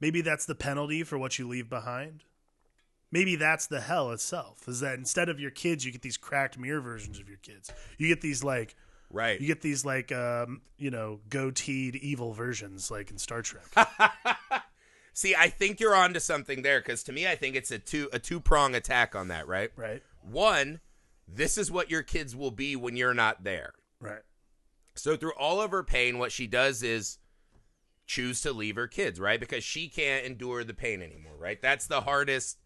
Speaker 2: maybe that's the penalty for what you leave behind? Maybe that's the hell itself. Is that instead of your kids, you get these cracked mirror versions of your kids. You get these like
Speaker 1: Right.
Speaker 2: you get these like um, you know, goateed evil versions like in Star Trek.
Speaker 1: See, I think you're onto something there because to me, I think it's a two a two prong attack on that, right?
Speaker 2: right?
Speaker 1: One, this is what your kids will be when you're not there.
Speaker 2: Right.
Speaker 1: So through all of her pain, what she does is choose to leave her kids, right? Because she can't endure the pain anymore, right? That's the hardest,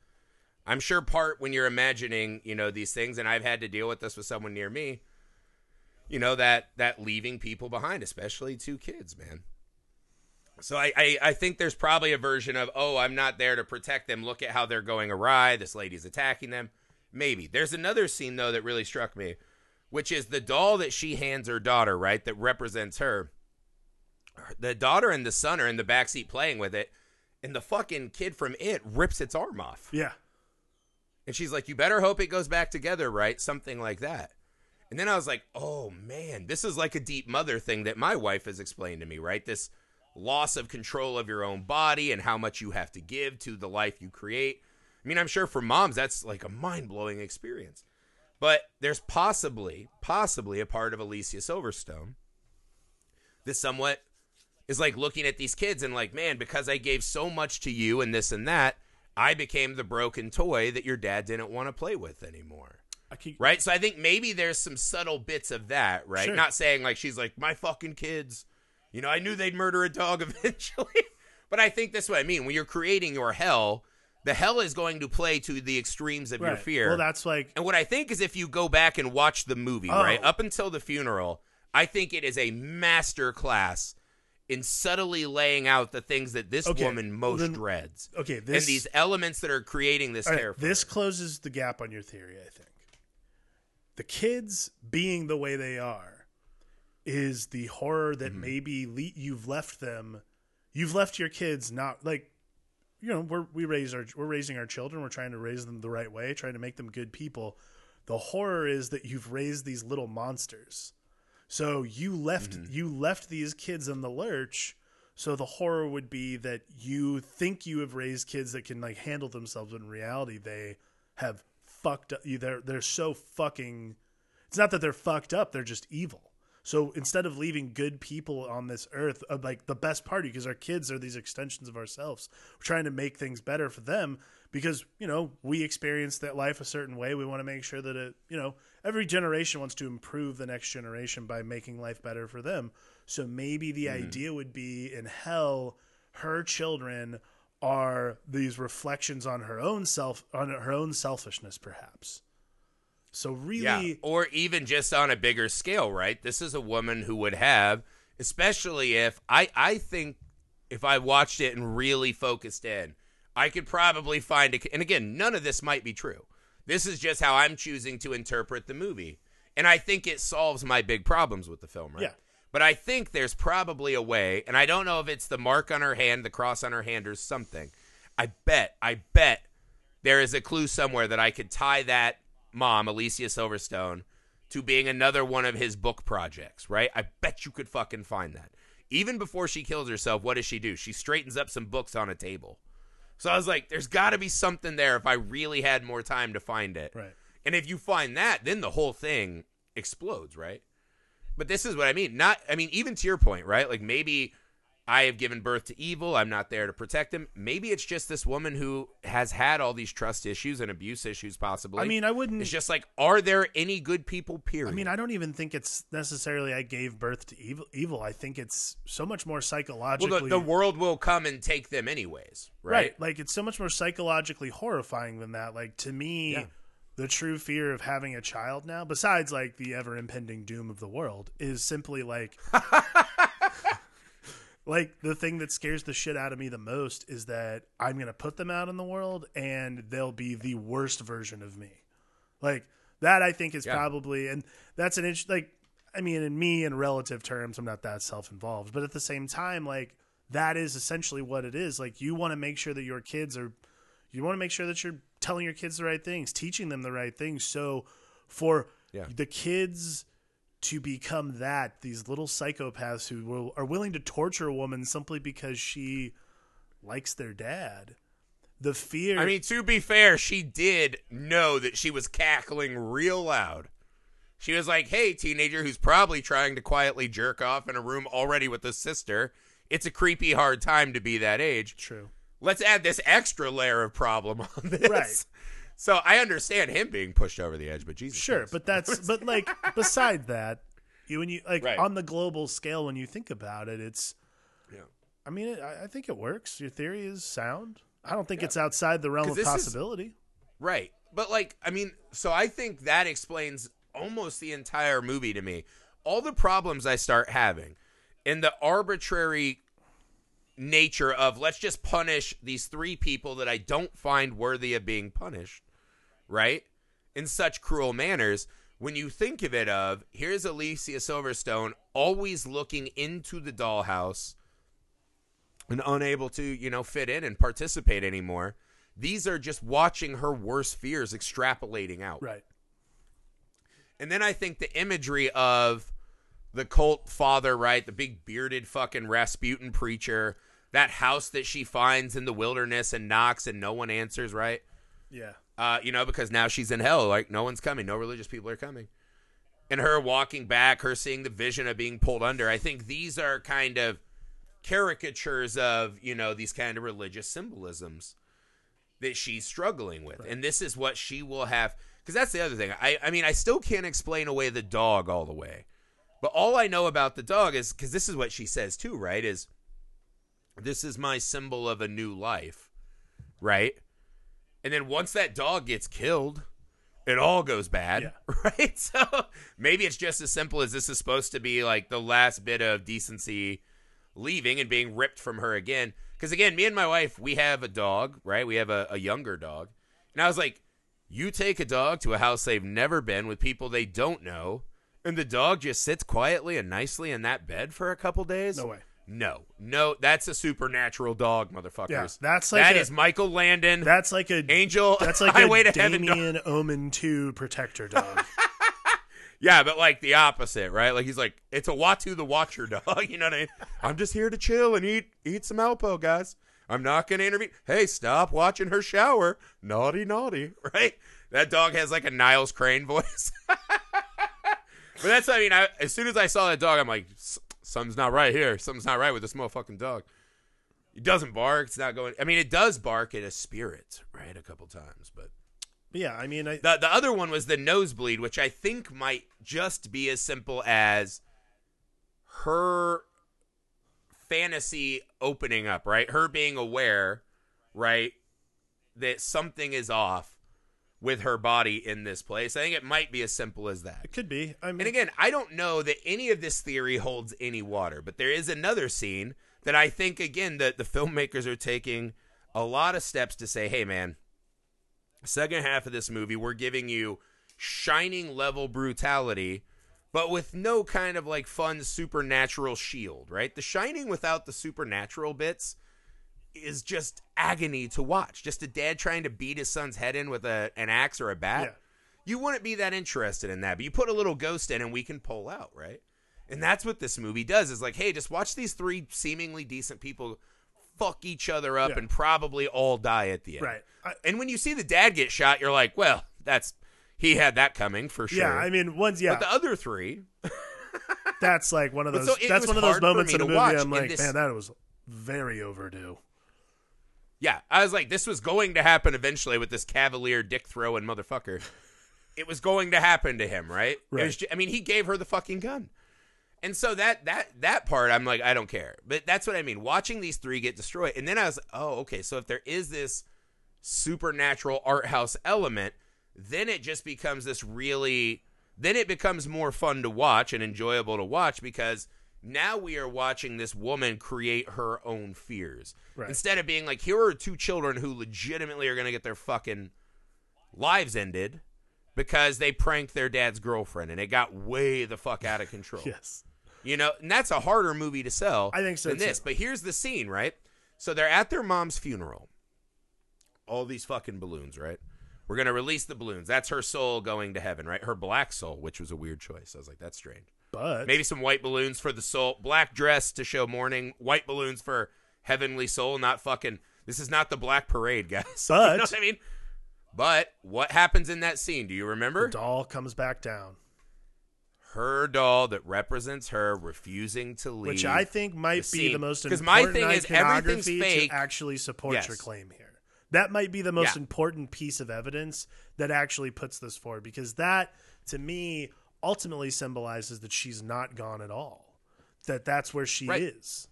Speaker 1: I'm sure, part when you're imagining, you know, these things. And I've had to deal with this with someone near me. You know that that leaving people behind, especially two kids, man. So I, I I think there's probably a version of oh I'm not there to protect them. Look at how they're going awry. This lady's attacking them. Maybe there's another scene though that really struck me, which is the doll that she hands her daughter, right? That represents her. The daughter and the son are in the backseat playing with it, and the fucking kid from it rips its arm off.
Speaker 2: Yeah.
Speaker 1: And she's like, You better hope it goes back together, right? Something like that. And then I was like, Oh man, this is like a deep mother thing that my wife has explained to me, right? This loss of control of your own body and how much you have to give to the life you create. I mean, I'm sure for moms, that's like a mind blowing experience. But there's possibly, possibly a part of Alicia Silverstone that somewhat is like looking at these kids and like, man, because I gave so much to you and this and that, I became the broken toy that your dad didn't want to play with anymore.
Speaker 2: Keep,
Speaker 1: Right? So I think maybe there's some subtle bits of that, right?
Speaker 2: Sure.
Speaker 1: Not saying like she's like, my fucking kids, you know, I knew they'd murder a dog eventually. but I think that's what I mean. When you're creating your hell, the hell is going to play to the extremes of your fear.
Speaker 2: Well, that's like
Speaker 1: And what I think is if you go back and watch the movie,
Speaker 2: Oh.
Speaker 1: right, up until the funeral, I think it is a master class in subtly laying out the things that this
Speaker 2: Okay,
Speaker 1: woman most
Speaker 2: then-
Speaker 1: dreads.
Speaker 2: okay. This
Speaker 1: and these elements that are creating this
Speaker 2: right,
Speaker 1: terror.
Speaker 2: this closes the gap on your theory. I think the kids being the way they are is the horror
Speaker 1: Mm-hmm.
Speaker 2: that maybe le- you've left them you've left your kids not like you know we're we raise our we're raising our children we're trying to raise them the right way trying to make them good people. The horror is that you've raised these little monsters. So you left you left these kids in the lurch so the horror would be that you think you have raised kids that can like handle themselves when in reality they have fucked up. You they're they're so fucking it's not that they're fucked up they're just evil. So instead of leaving good people on this earth uh, like the best party because our kids are these extensions of ourselves we're trying to make things better for them because you know we experience that life a certain way. We want to make sure that it you know every generation wants to improve the next generation by making life better for them. So maybe the idea would be in hell her children are these reflections on her own self on her own selfishness perhaps so really
Speaker 1: Yeah. Or even just on a bigger scale, right? This is a woman who would have, especially if I I think if I watched it and really focused in, I could probably find a and again, none of this might be true. This is just how I'm choosing to interpret the movie. And I think it solves my big problems with the film, right?
Speaker 2: Yeah.
Speaker 1: But I think there's probably a way, and I don't know if it's the mark on her hand, the cross on her hand, or something. I bet, I bet there is a clue somewhere that I could tie that mom, Alicia Silverstone, to being another one of his book projects, right? I bet you could fucking find that. Even before she kills herself, what does she do? She straightens up some books on a table. So I was like, there's got to be something there if I really had more time to find it.
Speaker 2: right
Speaker 1: And if you find that, then the whole thing explodes, right? But this is what I mean. Not, I mean, even to your point, right? Like maybe I have given birth to evil. I'm not there to protect him. Maybe it's just this woman who has had all these trust issues and abuse issues, possibly.
Speaker 2: i mean i wouldn't
Speaker 1: it's just like, are there any good people? Period.
Speaker 2: I mean, I don't even think it's necessarily I gave birth to evil. Evil. I think it's so much more psychologically.
Speaker 1: well, the, the world will come and take them anyways, right?
Speaker 2: right. Like it's so much more psychologically horrifying than that. Like to me,
Speaker 1: Yeah.
Speaker 2: The true fear of having a child now, besides like the ever impending doom of the world, is simply like. like the thing that scares the shit out of me the most is that I'm gonna put them out in the world and they'll be the worst version of me. Like that, I think is
Speaker 1: Yeah.
Speaker 2: probably, and that's an int- like, I mean, in me in relative terms, I'm not that self involved, but at the same time, like that is essentially what it is. Like you want to make sure that your kids are, you want to make sure that you're telling your kids the right things, teaching them the right things. So for
Speaker 1: Yeah.
Speaker 2: the kids to become that these little psychopaths who will, are willing to torture a woman simply because she likes their dad. The fear.
Speaker 1: I mean, to be fair, she did know that she was cackling real loud. She was like, hey, teenager who's probably trying to quietly jerk off in a room already with a sister. It's a creepy, hard time to be that age.
Speaker 2: true.
Speaker 1: Let's add this extra layer of problem on this.
Speaker 2: Right.
Speaker 1: So I understand him being pushed over the edge, but Jesus.
Speaker 2: Sure,
Speaker 1: Christ.
Speaker 2: but that's but like beside that, you when you like
Speaker 1: Right.
Speaker 2: on the global scale when you think about it, it's.
Speaker 1: Yeah.
Speaker 2: I mean, it, I, think it works. Your theory is sound. I don't think it's outside the realm of
Speaker 1: this is-
Speaker 2: possibility.
Speaker 1: Right. But like, I mean, so I think that explains almost the entire movie to me. All the problems I start having and the arbitrary nature of let's just punish these three people that I don't find worthy of being punished, right? In such cruel manners. When you think of it of here's Alicia Silverstone always looking into the dollhouse and unable to, you know, fit in and participate anymore. These are just watching her worst fears extrapolating out.
Speaker 2: Right.
Speaker 1: And then I think the imagery of the cult father, right? The big bearded fucking Rasputin preacher, that house that she finds in the wilderness and knocks and no one answers, right?
Speaker 2: Yeah.
Speaker 1: Uh, you know, because now she's in hell. Like, no one's coming. No religious people are coming. And her walking back, her seeing the vision of being pulled under. I think these are kind of caricatures of, you know, these kind of religious symbolisms that she's struggling with. And this is what she will have. Because that's the other thing. I, I mean, I still can't explain away the dog all the way. But all I know about the dog is because this is what she says too, right? Is this is my symbol of a new life, right? And then once that dog gets killed, it all goes bad,
Speaker 2: Yeah.
Speaker 1: right? So maybe it's just as simple as this is supposed to be like the last bit of decency leaving and being ripped from her again. Because again, me and my wife, we have a dog, right? We have a, a younger dog. And I was like, you take a dog to a house they've never been with people they don't know, and the dog just sits quietly and nicely in that bed for a couple days?
Speaker 2: No way.
Speaker 1: No, no, that's a supernatural dog, motherfuckers.
Speaker 2: Yeah, that's like
Speaker 1: that
Speaker 2: a-
Speaker 1: is Michael Landon.
Speaker 2: That's like a
Speaker 1: Angel.
Speaker 2: That's like
Speaker 1: Highway
Speaker 2: a
Speaker 1: to Heaven dog.
Speaker 2: Damien Omen two protector dog.
Speaker 1: Yeah, but like the opposite, right? Like he's like, it's a Uatu the Watcher dog. You know what I mean? I'm just here to chill and eat eat some Alpo, guys. I'm not gonna intervene. Hey, stop watching her shower. Naughty, naughty, right? That dog has like a Niles Crane voice. But that's I mean. I, as soon as I saw that dog, I'm like, something's not right here. Something's not right with this motherfucking dog. It doesn't bark. It's not going. I mean, it does bark at a spirit, right? A couple times, but
Speaker 2: yeah, I mean, I,
Speaker 1: the the other one was the nosebleed, which I think might just be as simple as her fantasy opening up, right? Her being aware, right, that something is off with her body in this place. I think it might be as simple as that.
Speaker 2: it could be. I mean,
Speaker 1: And again, I don't know that any of this theory holds any water, but there is another scene that I think again that the filmmakers are taking a lot of steps to say, "Hey man, second half of this movie we're giving you shining level brutality, but with no kind of like fun supernatural shield, right? The shining without the supernatural bits is just agony to watch. Just a dad trying to beat his son's head in with a an axe or a bat.
Speaker 2: Yeah.
Speaker 1: You wouldn't be that interested in that, but you put a little ghost in and we can pull out, right? And that's what this movie does is like, hey, just watch these three seemingly decent people fuck each other up
Speaker 2: Yeah.
Speaker 1: and probably all die at the end.
Speaker 2: Right. I-
Speaker 1: and when you see the dad get shot, you're like, well, that's he had that coming for sure.
Speaker 2: yeah, I mean, one's yeah,
Speaker 1: But the other three,
Speaker 2: that's like one of those.
Speaker 1: so
Speaker 2: that's one of those moments in a movie. I'm like, man, that was very overdue.
Speaker 1: Yeah, I was like, this was going to happen eventually with this cavalier dick throwing motherfucker. It was going to happen to him, right?
Speaker 2: Right.
Speaker 1: was ju- I mean, he gave her the fucking gun. And so that that that part, I'm like, I don't care. But that's what I mean. Watching these three get destroyed, and then I was, oh, okay. So if there is this supernatural art house element, then it just becomes this really. Then it becomes more fun to watch and enjoyable to watch because now we are watching this woman create her own fears
Speaker 2: Right.
Speaker 1: instead of being like, here are two children who legitimately are going to get their fucking lives ended because they pranked their dad's girlfriend and it got way the fuck out of control.
Speaker 2: Yes.
Speaker 1: You know, and that's a harder movie to sell.
Speaker 2: I think so,
Speaker 1: Than this, but here's the scene, right? So they're at their mom's funeral. All these fucking balloons, right? We're gonna release the balloons. That's her soul going to heaven, right? Her black soul, which was a weird choice. I was like, that's strange.
Speaker 2: But
Speaker 1: Maybe some white balloons for the soul, black dress to show mourning, white balloons for heavenly soul. Not fucking. This is not the black parade, guys. you know what I mean? But what happens in that scene? Do you remember?
Speaker 2: the doll comes back down,
Speaker 1: her doll that represents her refusing to leave.
Speaker 2: which I think might
Speaker 1: the
Speaker 2: be
Speaker 1: scene.
Speaker 2: the most
Speaker 1: 'Cause
Speaker 2: important
Speaker 1: my thing is everything's fake.
Speaker 2: to actually support
Speaker 1: Yes.
Speaker 2: your claim here. That might be the most
Speaker 1: Yeah.
Speaker 2: important piece of evidence that actually puts this forward because that to me ultimately symbolizes that she's not gone at all. That that's where she
Speaker 1: Right.
Speaker 2: is.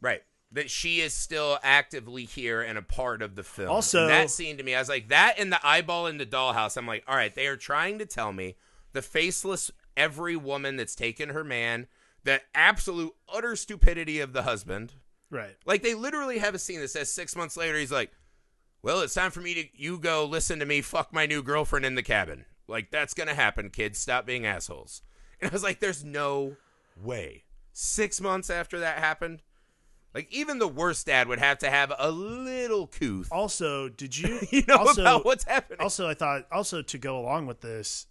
Speaker 1: Right. That she is still actively here and a part of the film.
Speaker 2: Also-
Speaker 1: And that scene to me, I was like, that and the eyeball in the dollhouse. I'm like, all right, they are trying to tell me the faceless every woman that's taken her man, the absolute utter stupidity of the husband.
Speaker 2: Right.
Speaker 1: Like they literally have a scene that says six months later, he's like, Well, it's time for me to you go listen to me fuck my new girlfriend in the cabin. Like that's gonna happen, kids. Stop being assholes. And I was like, There's no way. Six months after that happened, like even the worst dad would have to have a little couth.
Speaker 2: Also, did you
Speaker 1: You know
Speaker 2: also,
Speaker 1: about what's happening.
Speaker 2: also i thought also to go along with this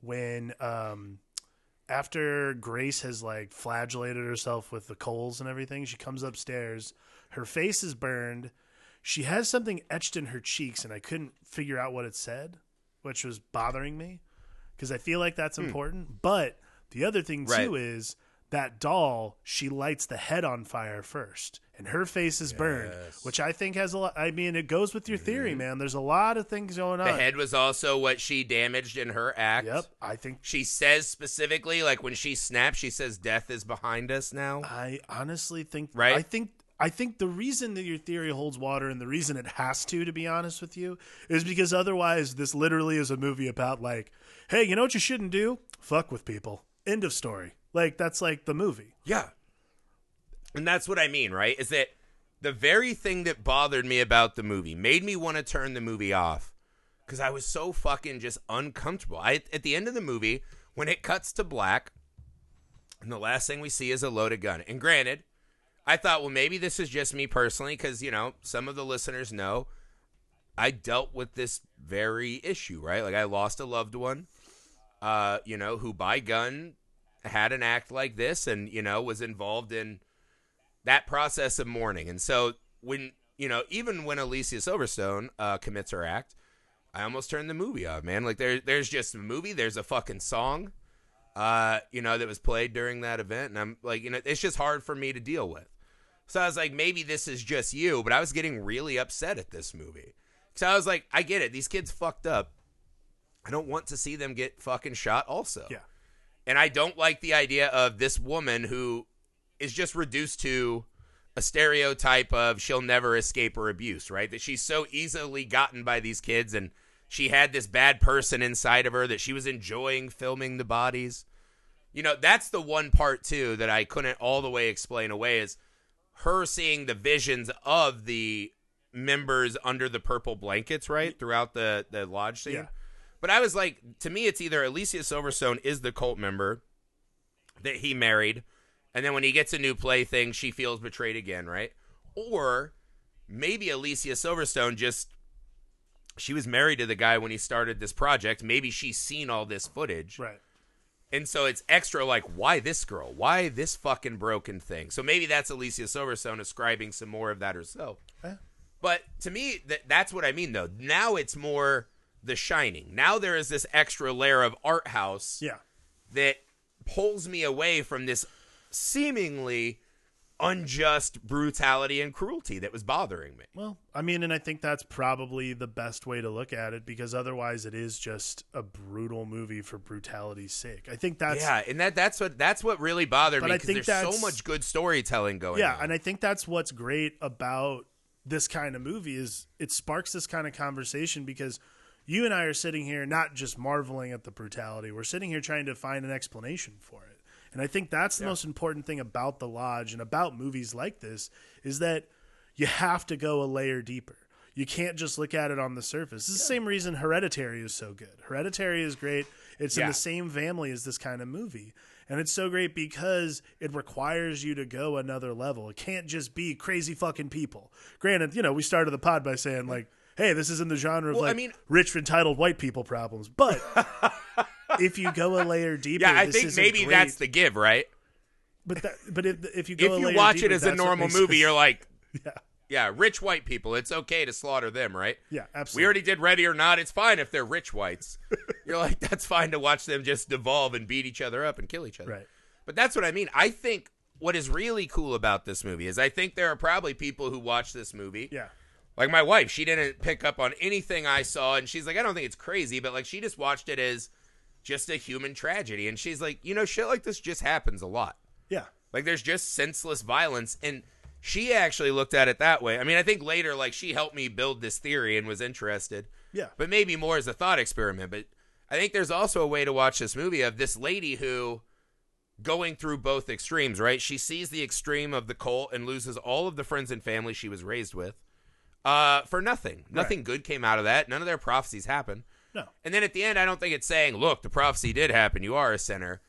Speaker 2: when um after grace has like flagellated herself with the coals and everything she comes upstairs her face is burned she has something etched in her cheeks and i couldn't figure out what it said which was bothering me because i feel like that's hmm. important. But the other thing too is that doll she lights the head on fire first and her face is burned which i think has a lot i mean it goes with your theory mm-hmm. man. There's a lot of things going on.
Speaker 1: the head was also what she damaged in her act.
Speaker 2: yep i think
Speaker 1: She says specifically, like when she snaps, she says, "Death is behind us now."
Speaker 2: i honestly think
Speaker 1: Right?
Speaker 2: i think i think the reason that your theory holds water and the reason it has to to be honest with you is because otherwise this literally is a movie about like hey you know what you shouldn't do fuck with people end of story like that's like the movie
Speaker 1: Yeah. And that's what I mean, right? Is that the very thing that bothered me about the movie made me want to turn the movie off because I was so fucking just uncomfortable. I at the end of the movie when it cuts to black, And the last thing we see is a loaded gun. And granted, I thought, well, maybe this is just me personally, because, you know, some of the listeners know I dealt with this very issue, right? Like, I lost a loved one, uh, you know, who by gun had an act like this and, you know, was involved in that process of mourning. And so when, you know, even when Alicia Silverstone uh, commits her act, I almost turned the movie off, man. Like, there, there's just a movie, there's a fucking song uh, you know, that was played during that event. And I'm like, you know, it's just hard for me to deal with. So I was like, maybe this is just you, but I was getting really upset at this movie. So I was like, I get it. These kids fucked up. I don't want to see them get fucking shot also.
Speaker 2: Yeah.
Speaker 1: And I don't like the idea of this woman who is just reduced to a stereotype of she'll never escape her abuse, right? That she's so easily gotten by these kids and she had this bad person inside of her that she was enjoying filming the bodies. You know, that's the one part too that I couldn't all the way explain away is her seeing the visions of the members under the purple blankets, right? Throughout the the lodge scene.
Speaker 2: Yeah.
Speaker 1: But I was like, to me, it's either Alicia Silverstone is the cult member that he married, and then when he gets a new plaything, she feels betrayed again, right? Or maybe Alicia Silverstone just she was married to the guy when he started this project. Maybe she's seen all this footage.
Speaker 2: Right.
Speaker 1: And so it's extra like, why this girl? Why this fucking broken thing? So maybe that's Alicia Silverstone ascribing some more of that herself.
Speaker 2: Eh.
Speaker 1: But to me, that that's what I mean though. Now it's more The Shining. Now there is this extra layer of art house
Speaker 2: Yeah.
Speaker 1: that pulls me away from this seemingly unjust brutality and cruelty that was bothering me.
Speaker 2: Well, I mean, and I think that's probably the best way to look at it because otherwise it is just a brutal movie for brutality's sake. I think that's
Speaker 1: yeah, and that that's what that's what really bothered me because there's so much good storytelling going
Speaker 2: yeah,
Speaker 1: on.
Speaker 2: Yeah, and I think that's what's great about this kind of movie is it sparks this kind of conversation because you and I are sitting here not just marveling at the brutality, we're sitting here trying to find an explanation for it. And I think that's the most important thing about The Lodge and about movies like this is that you have to go a layer deeper. You can't just look at it on the surface. It's the same reason Hereditary is so good. Hereditary is great. It's in the same family as this kind of movie. And it's so great because it requires you to go another level. It can't just be crazy fucking people. Granted, you know, we started the pod by saying, like, hey, this is in the genre of
Speaker 1: Well, I
Speaker 2: like
Speaker 1: mean-
Speaker 2: rich, entitled white people problems. But if you go a layer deeper,
Speaker 1: yeah, I think maybe
Speaker 2: great-
Speaker 1: that's the give, right?
Speaker 2: but that, but if, if you go
Speaker 1: If you watch
Speaker 2: deeper,
Speaker 1: it as a normal movie, you're like,
Speaker 2: yeah,
Speaker 1: yeah, rich white people. It's okay to slaughter them, right?
Speaker 2: yeah, absolutely.
Speaker 1: We already did Ready or Not. It's fine if they're rich whites. You're like, that's fine to watch them just devolve and beat each other up and kill each other.
Speaker 2: right.
Speaker 1: But that's what I mean. I think what is really cool about this movie is I think there are probably people who watch this movie.
Speaker 2: Yeah,
Speaker 1: Like my wife, she didn't pick up on anything I saw, and she's like, I don't think it's crazy, but like she just watched it as just a human tragedy. And she's like, you know, shit like this just happens a lot.
Speaker 2: yeah,
Speaker 1: Like there's just senseless violence and she actually looked at it that way. I mean, I think later like she helped me build this theory and was interested.
Speaker 2: yeah,
Speaker 1: But maybe more as a thought experiment, but I think there's also a way to watch this movie of this lady who going through both extremes, right? She sees the extreme of the cult and loses all of the friends and family she was raised with. Uh, for nothing. Nothing good came out of that. None of their prophecies happened.
Speaker 2: No,
Speaker 1: And then at the end, I don't think it's saying, look, the prophecy did happen. You are a sinner.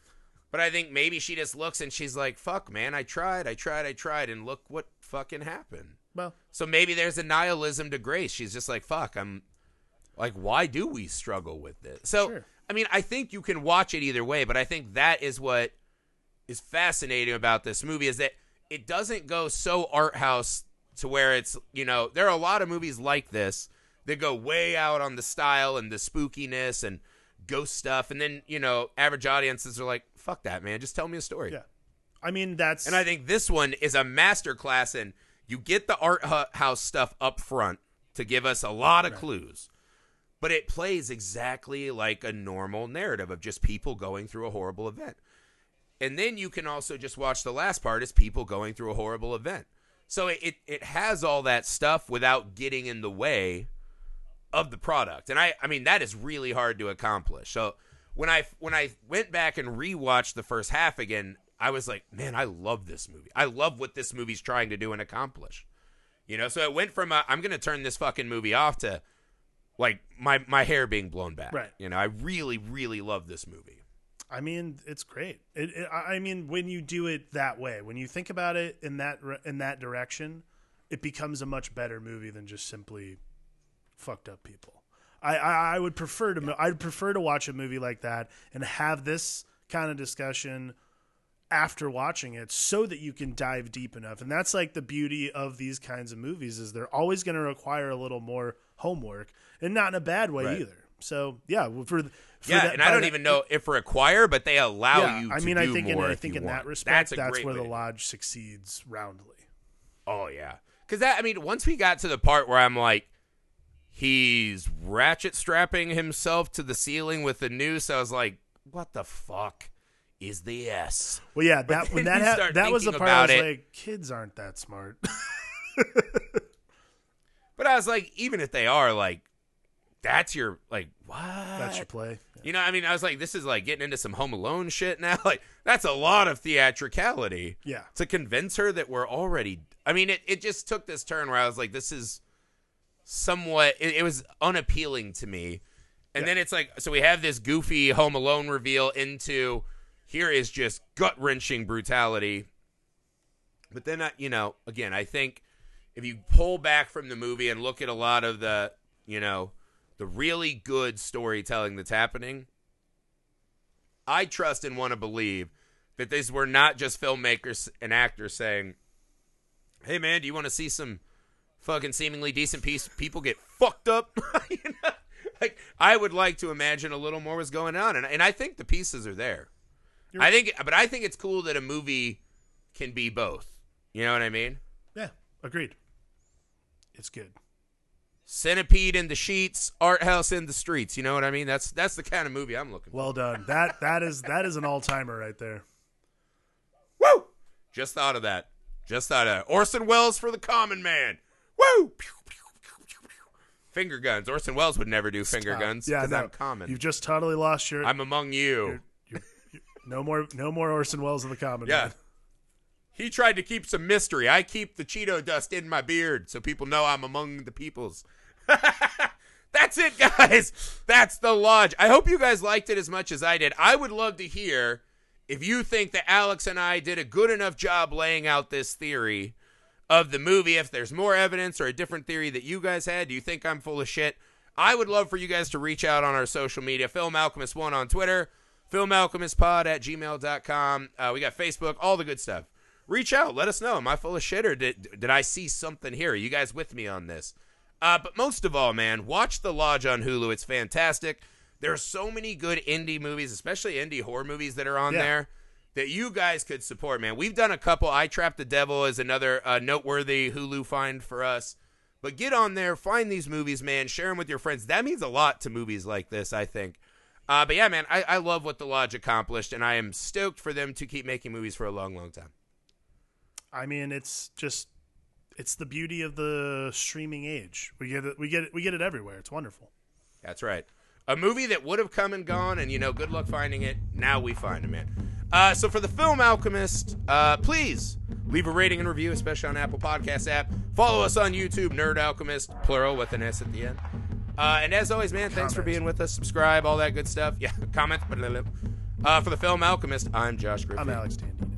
Speaker 1: But I think maybe she just looks and she's like, fuck, man, I tried, I tried, I tried, and look what fucking happened.
Speaker 2: well,
Speaker 1: So maybe there's a nihilism to grace. She's just like, fuck, I'm like, why do we struggle with this? So,
Speaker 2: Sure.
Speaker 1: I mean, I think you can watch it either way, but I think that is what is fascinating about this movie is that it doesn't go so art house to where it's, you know, there are a lot of movies like this that go way out on the style and the spookiness and ghost stuff. And then, you know, average audiences are like, fuck that, man. Just tell me a story.
Speaker 2: yeah. I mean, that's
Speaker 1: And I think this one is a masterclass in you get the art house stuff up front to give us a lot of clues. But it plays exactly like a normal narrative of just people going through a horrible event. And then you can also just watch the last part as people going through a horrible event. So it, it, it has all that stuff without getting in the way of the product. And I I mean that is really hard to accomplish. So when I when I went back and rewatched the first half again, I was like, man, I love this movie. I love what this movie's trying to do and accomplish. You know, so it went from i I'm going to turn this fucking movie off to like my my hair being blown back.
Speaker 2: Right.
Speaker 1: You know, I really really love this movie.
Speaker 2: I mean, it's great. It, it, I I mean, when you do it that way, when you think about it in that in that direction, it becomes a much better movie than just simply fucked up people. I, I, I would prefer to mo- I'd prefer to watch a movie like that and have this kind of discussion after watching it so that you can dive deep enough. And that's like the beauty of these kinds of movies is they're always going to require a little more homework and not in a bad way
Speaker 1: Right.
Speaker 2: either. So, yeah, for, for
Speaker 1: Yeah,
Speaker 2: that-
Speaker 1: and I don't
Speaker 2: that-
Speaker 1: even know if require, but they allow
Speaker 2: yeah,
Speaker 1: you.
Speaker 2: I
Speaker 1: to
Speaker 2: mean,
Speaker 1: do
Speaker 2: I think in, I think in
Speaker 1: want.
Speaker 2: that respect,
Speaker 1: a
Speaker 2: that's, where
Speaker 1: way
Speaker 2: the lodge succeeds roundly.
Speaker 1: Oh yeah, because that I mean, once we got to the part where I'm like, he's ratchet strapping himself to the ceiling with the noose. I was like, what the fuck is the S?
Speaker 2: Well, yeah, that when that ha- that was the part I
Speaker 1: about
Speaker 2: was
Speaker 1: it.
Speaker 2: like, kids aren't that smart.
Speaker 1: But I was like, even if they are, like, that's your like what?
Speaker 2: that's your play.
Speaker 1: You know, I mean, I was like, this is like getting into some Home Alone shit now. Like, that's a lot of theatricality.
Speaker 2: Yeah.
Speaker 1: to convince her that we're already i mean it, it just took this turn where i was like this is somewhat it, it was unappealing to me and
Speaker 2: Yeah.
Speaker 1: then it's like so we have this goofy home alone reveal into here is just gut-wrenching brutality but then I, you know again i think if you pull back from the movie and look at a lot of the you know the really good storytelling that's happening i trust and want to believe that these were not just filmmakers and actors saying, "Hey man, do you want to see some fucking seemingly decent piece people get fucked up?" you know? Like I would like to imagine a little more was going on, and and I think the pieces are there. I think, but I think it's cool that a movie can be both. You know what I mean?
Speaker 2: Yeah, agreed. It's good.
Speaker 1: Centipede in the sheets, art house in the streets. You know what I mean? That's that's the kind of movie I'm looking for.
Speaker 2: Well done. That that is that is an all timer right there.
Speaker 1: Woo! Just thought of that. Just thought of that. Orson Welles for the common man. Woo! Pew, pew, pew. Finger guns. Orson Welles would never do finger
Speaker 2: Stop.
Speaker 1: guns
Speaker 2: Yeah, no.
Speaker 1: I'm common.
Speaker 2: You've just totally lost your.
Speaker 1: I'm among you.
Speaker 2: no more no more Orson Welles in the common.
Speaker 1: Yeah.
Speaker 2: man.
Speaker 1: He tried to keep some mystery. I keep the Cheeto dust in my beard so people know I'm among the peoples. That's it, guys. That's the lodge. I hope you guys liked it as much as I did. I would love to hear if you think that Alex and I did a good enough job laying out this theory of the movie. If there's more evidence or a different theory that you guys had, do you think I'm full of shit? I would love for you guys to reach out on our social media. Film Alchemist One on Twitter, Film Alchemist Pod at gmail.com. Uh, we got Facebook, all the good stuff. Reach out. Let us know. Am I full of shit or did, did I see something here? Are you guys with me on this? Uh, but most of all, man, watch The Lodge on Hulu. It's fantastic. There are so many good indie movies, especially indie horror movies that are on
Speaker 2: Yeah.
Speaker 1: there that you guys could support, man. We've done a couple. I Trapped the Devil is another uh, noteworthy Hulu find for us. But get on there, find these movies, man. Share them with your friends. That means a lot to movies like this, I think. Uh, but yeah, man, I, I love what The Lodge accomplished, and I am stoked for them to keep making movies for a long, long time.
Speaker 2: I mean, it's just it's the beauty of the streaming age. We get it. We get it. We get it everywhere. It's wonderful.
Speaker 1: That's right. A movie that would have come and gone, and you know, good luck finding it. Now we find it, man. Uh, so for the Film Alchemist, uh, please leave a rating and review, especially on Apple Podcast app. Follow us on YouTube, Nerd Alchemist, plural with an S at the end. Uh, and as always, man, thanks for being with us. Subscribe, all that good stuff. Yeah, comment. Uh, for the Film Alchemist, I'm Josh Griffin.
Speaker 2: I'm Alex Tandy.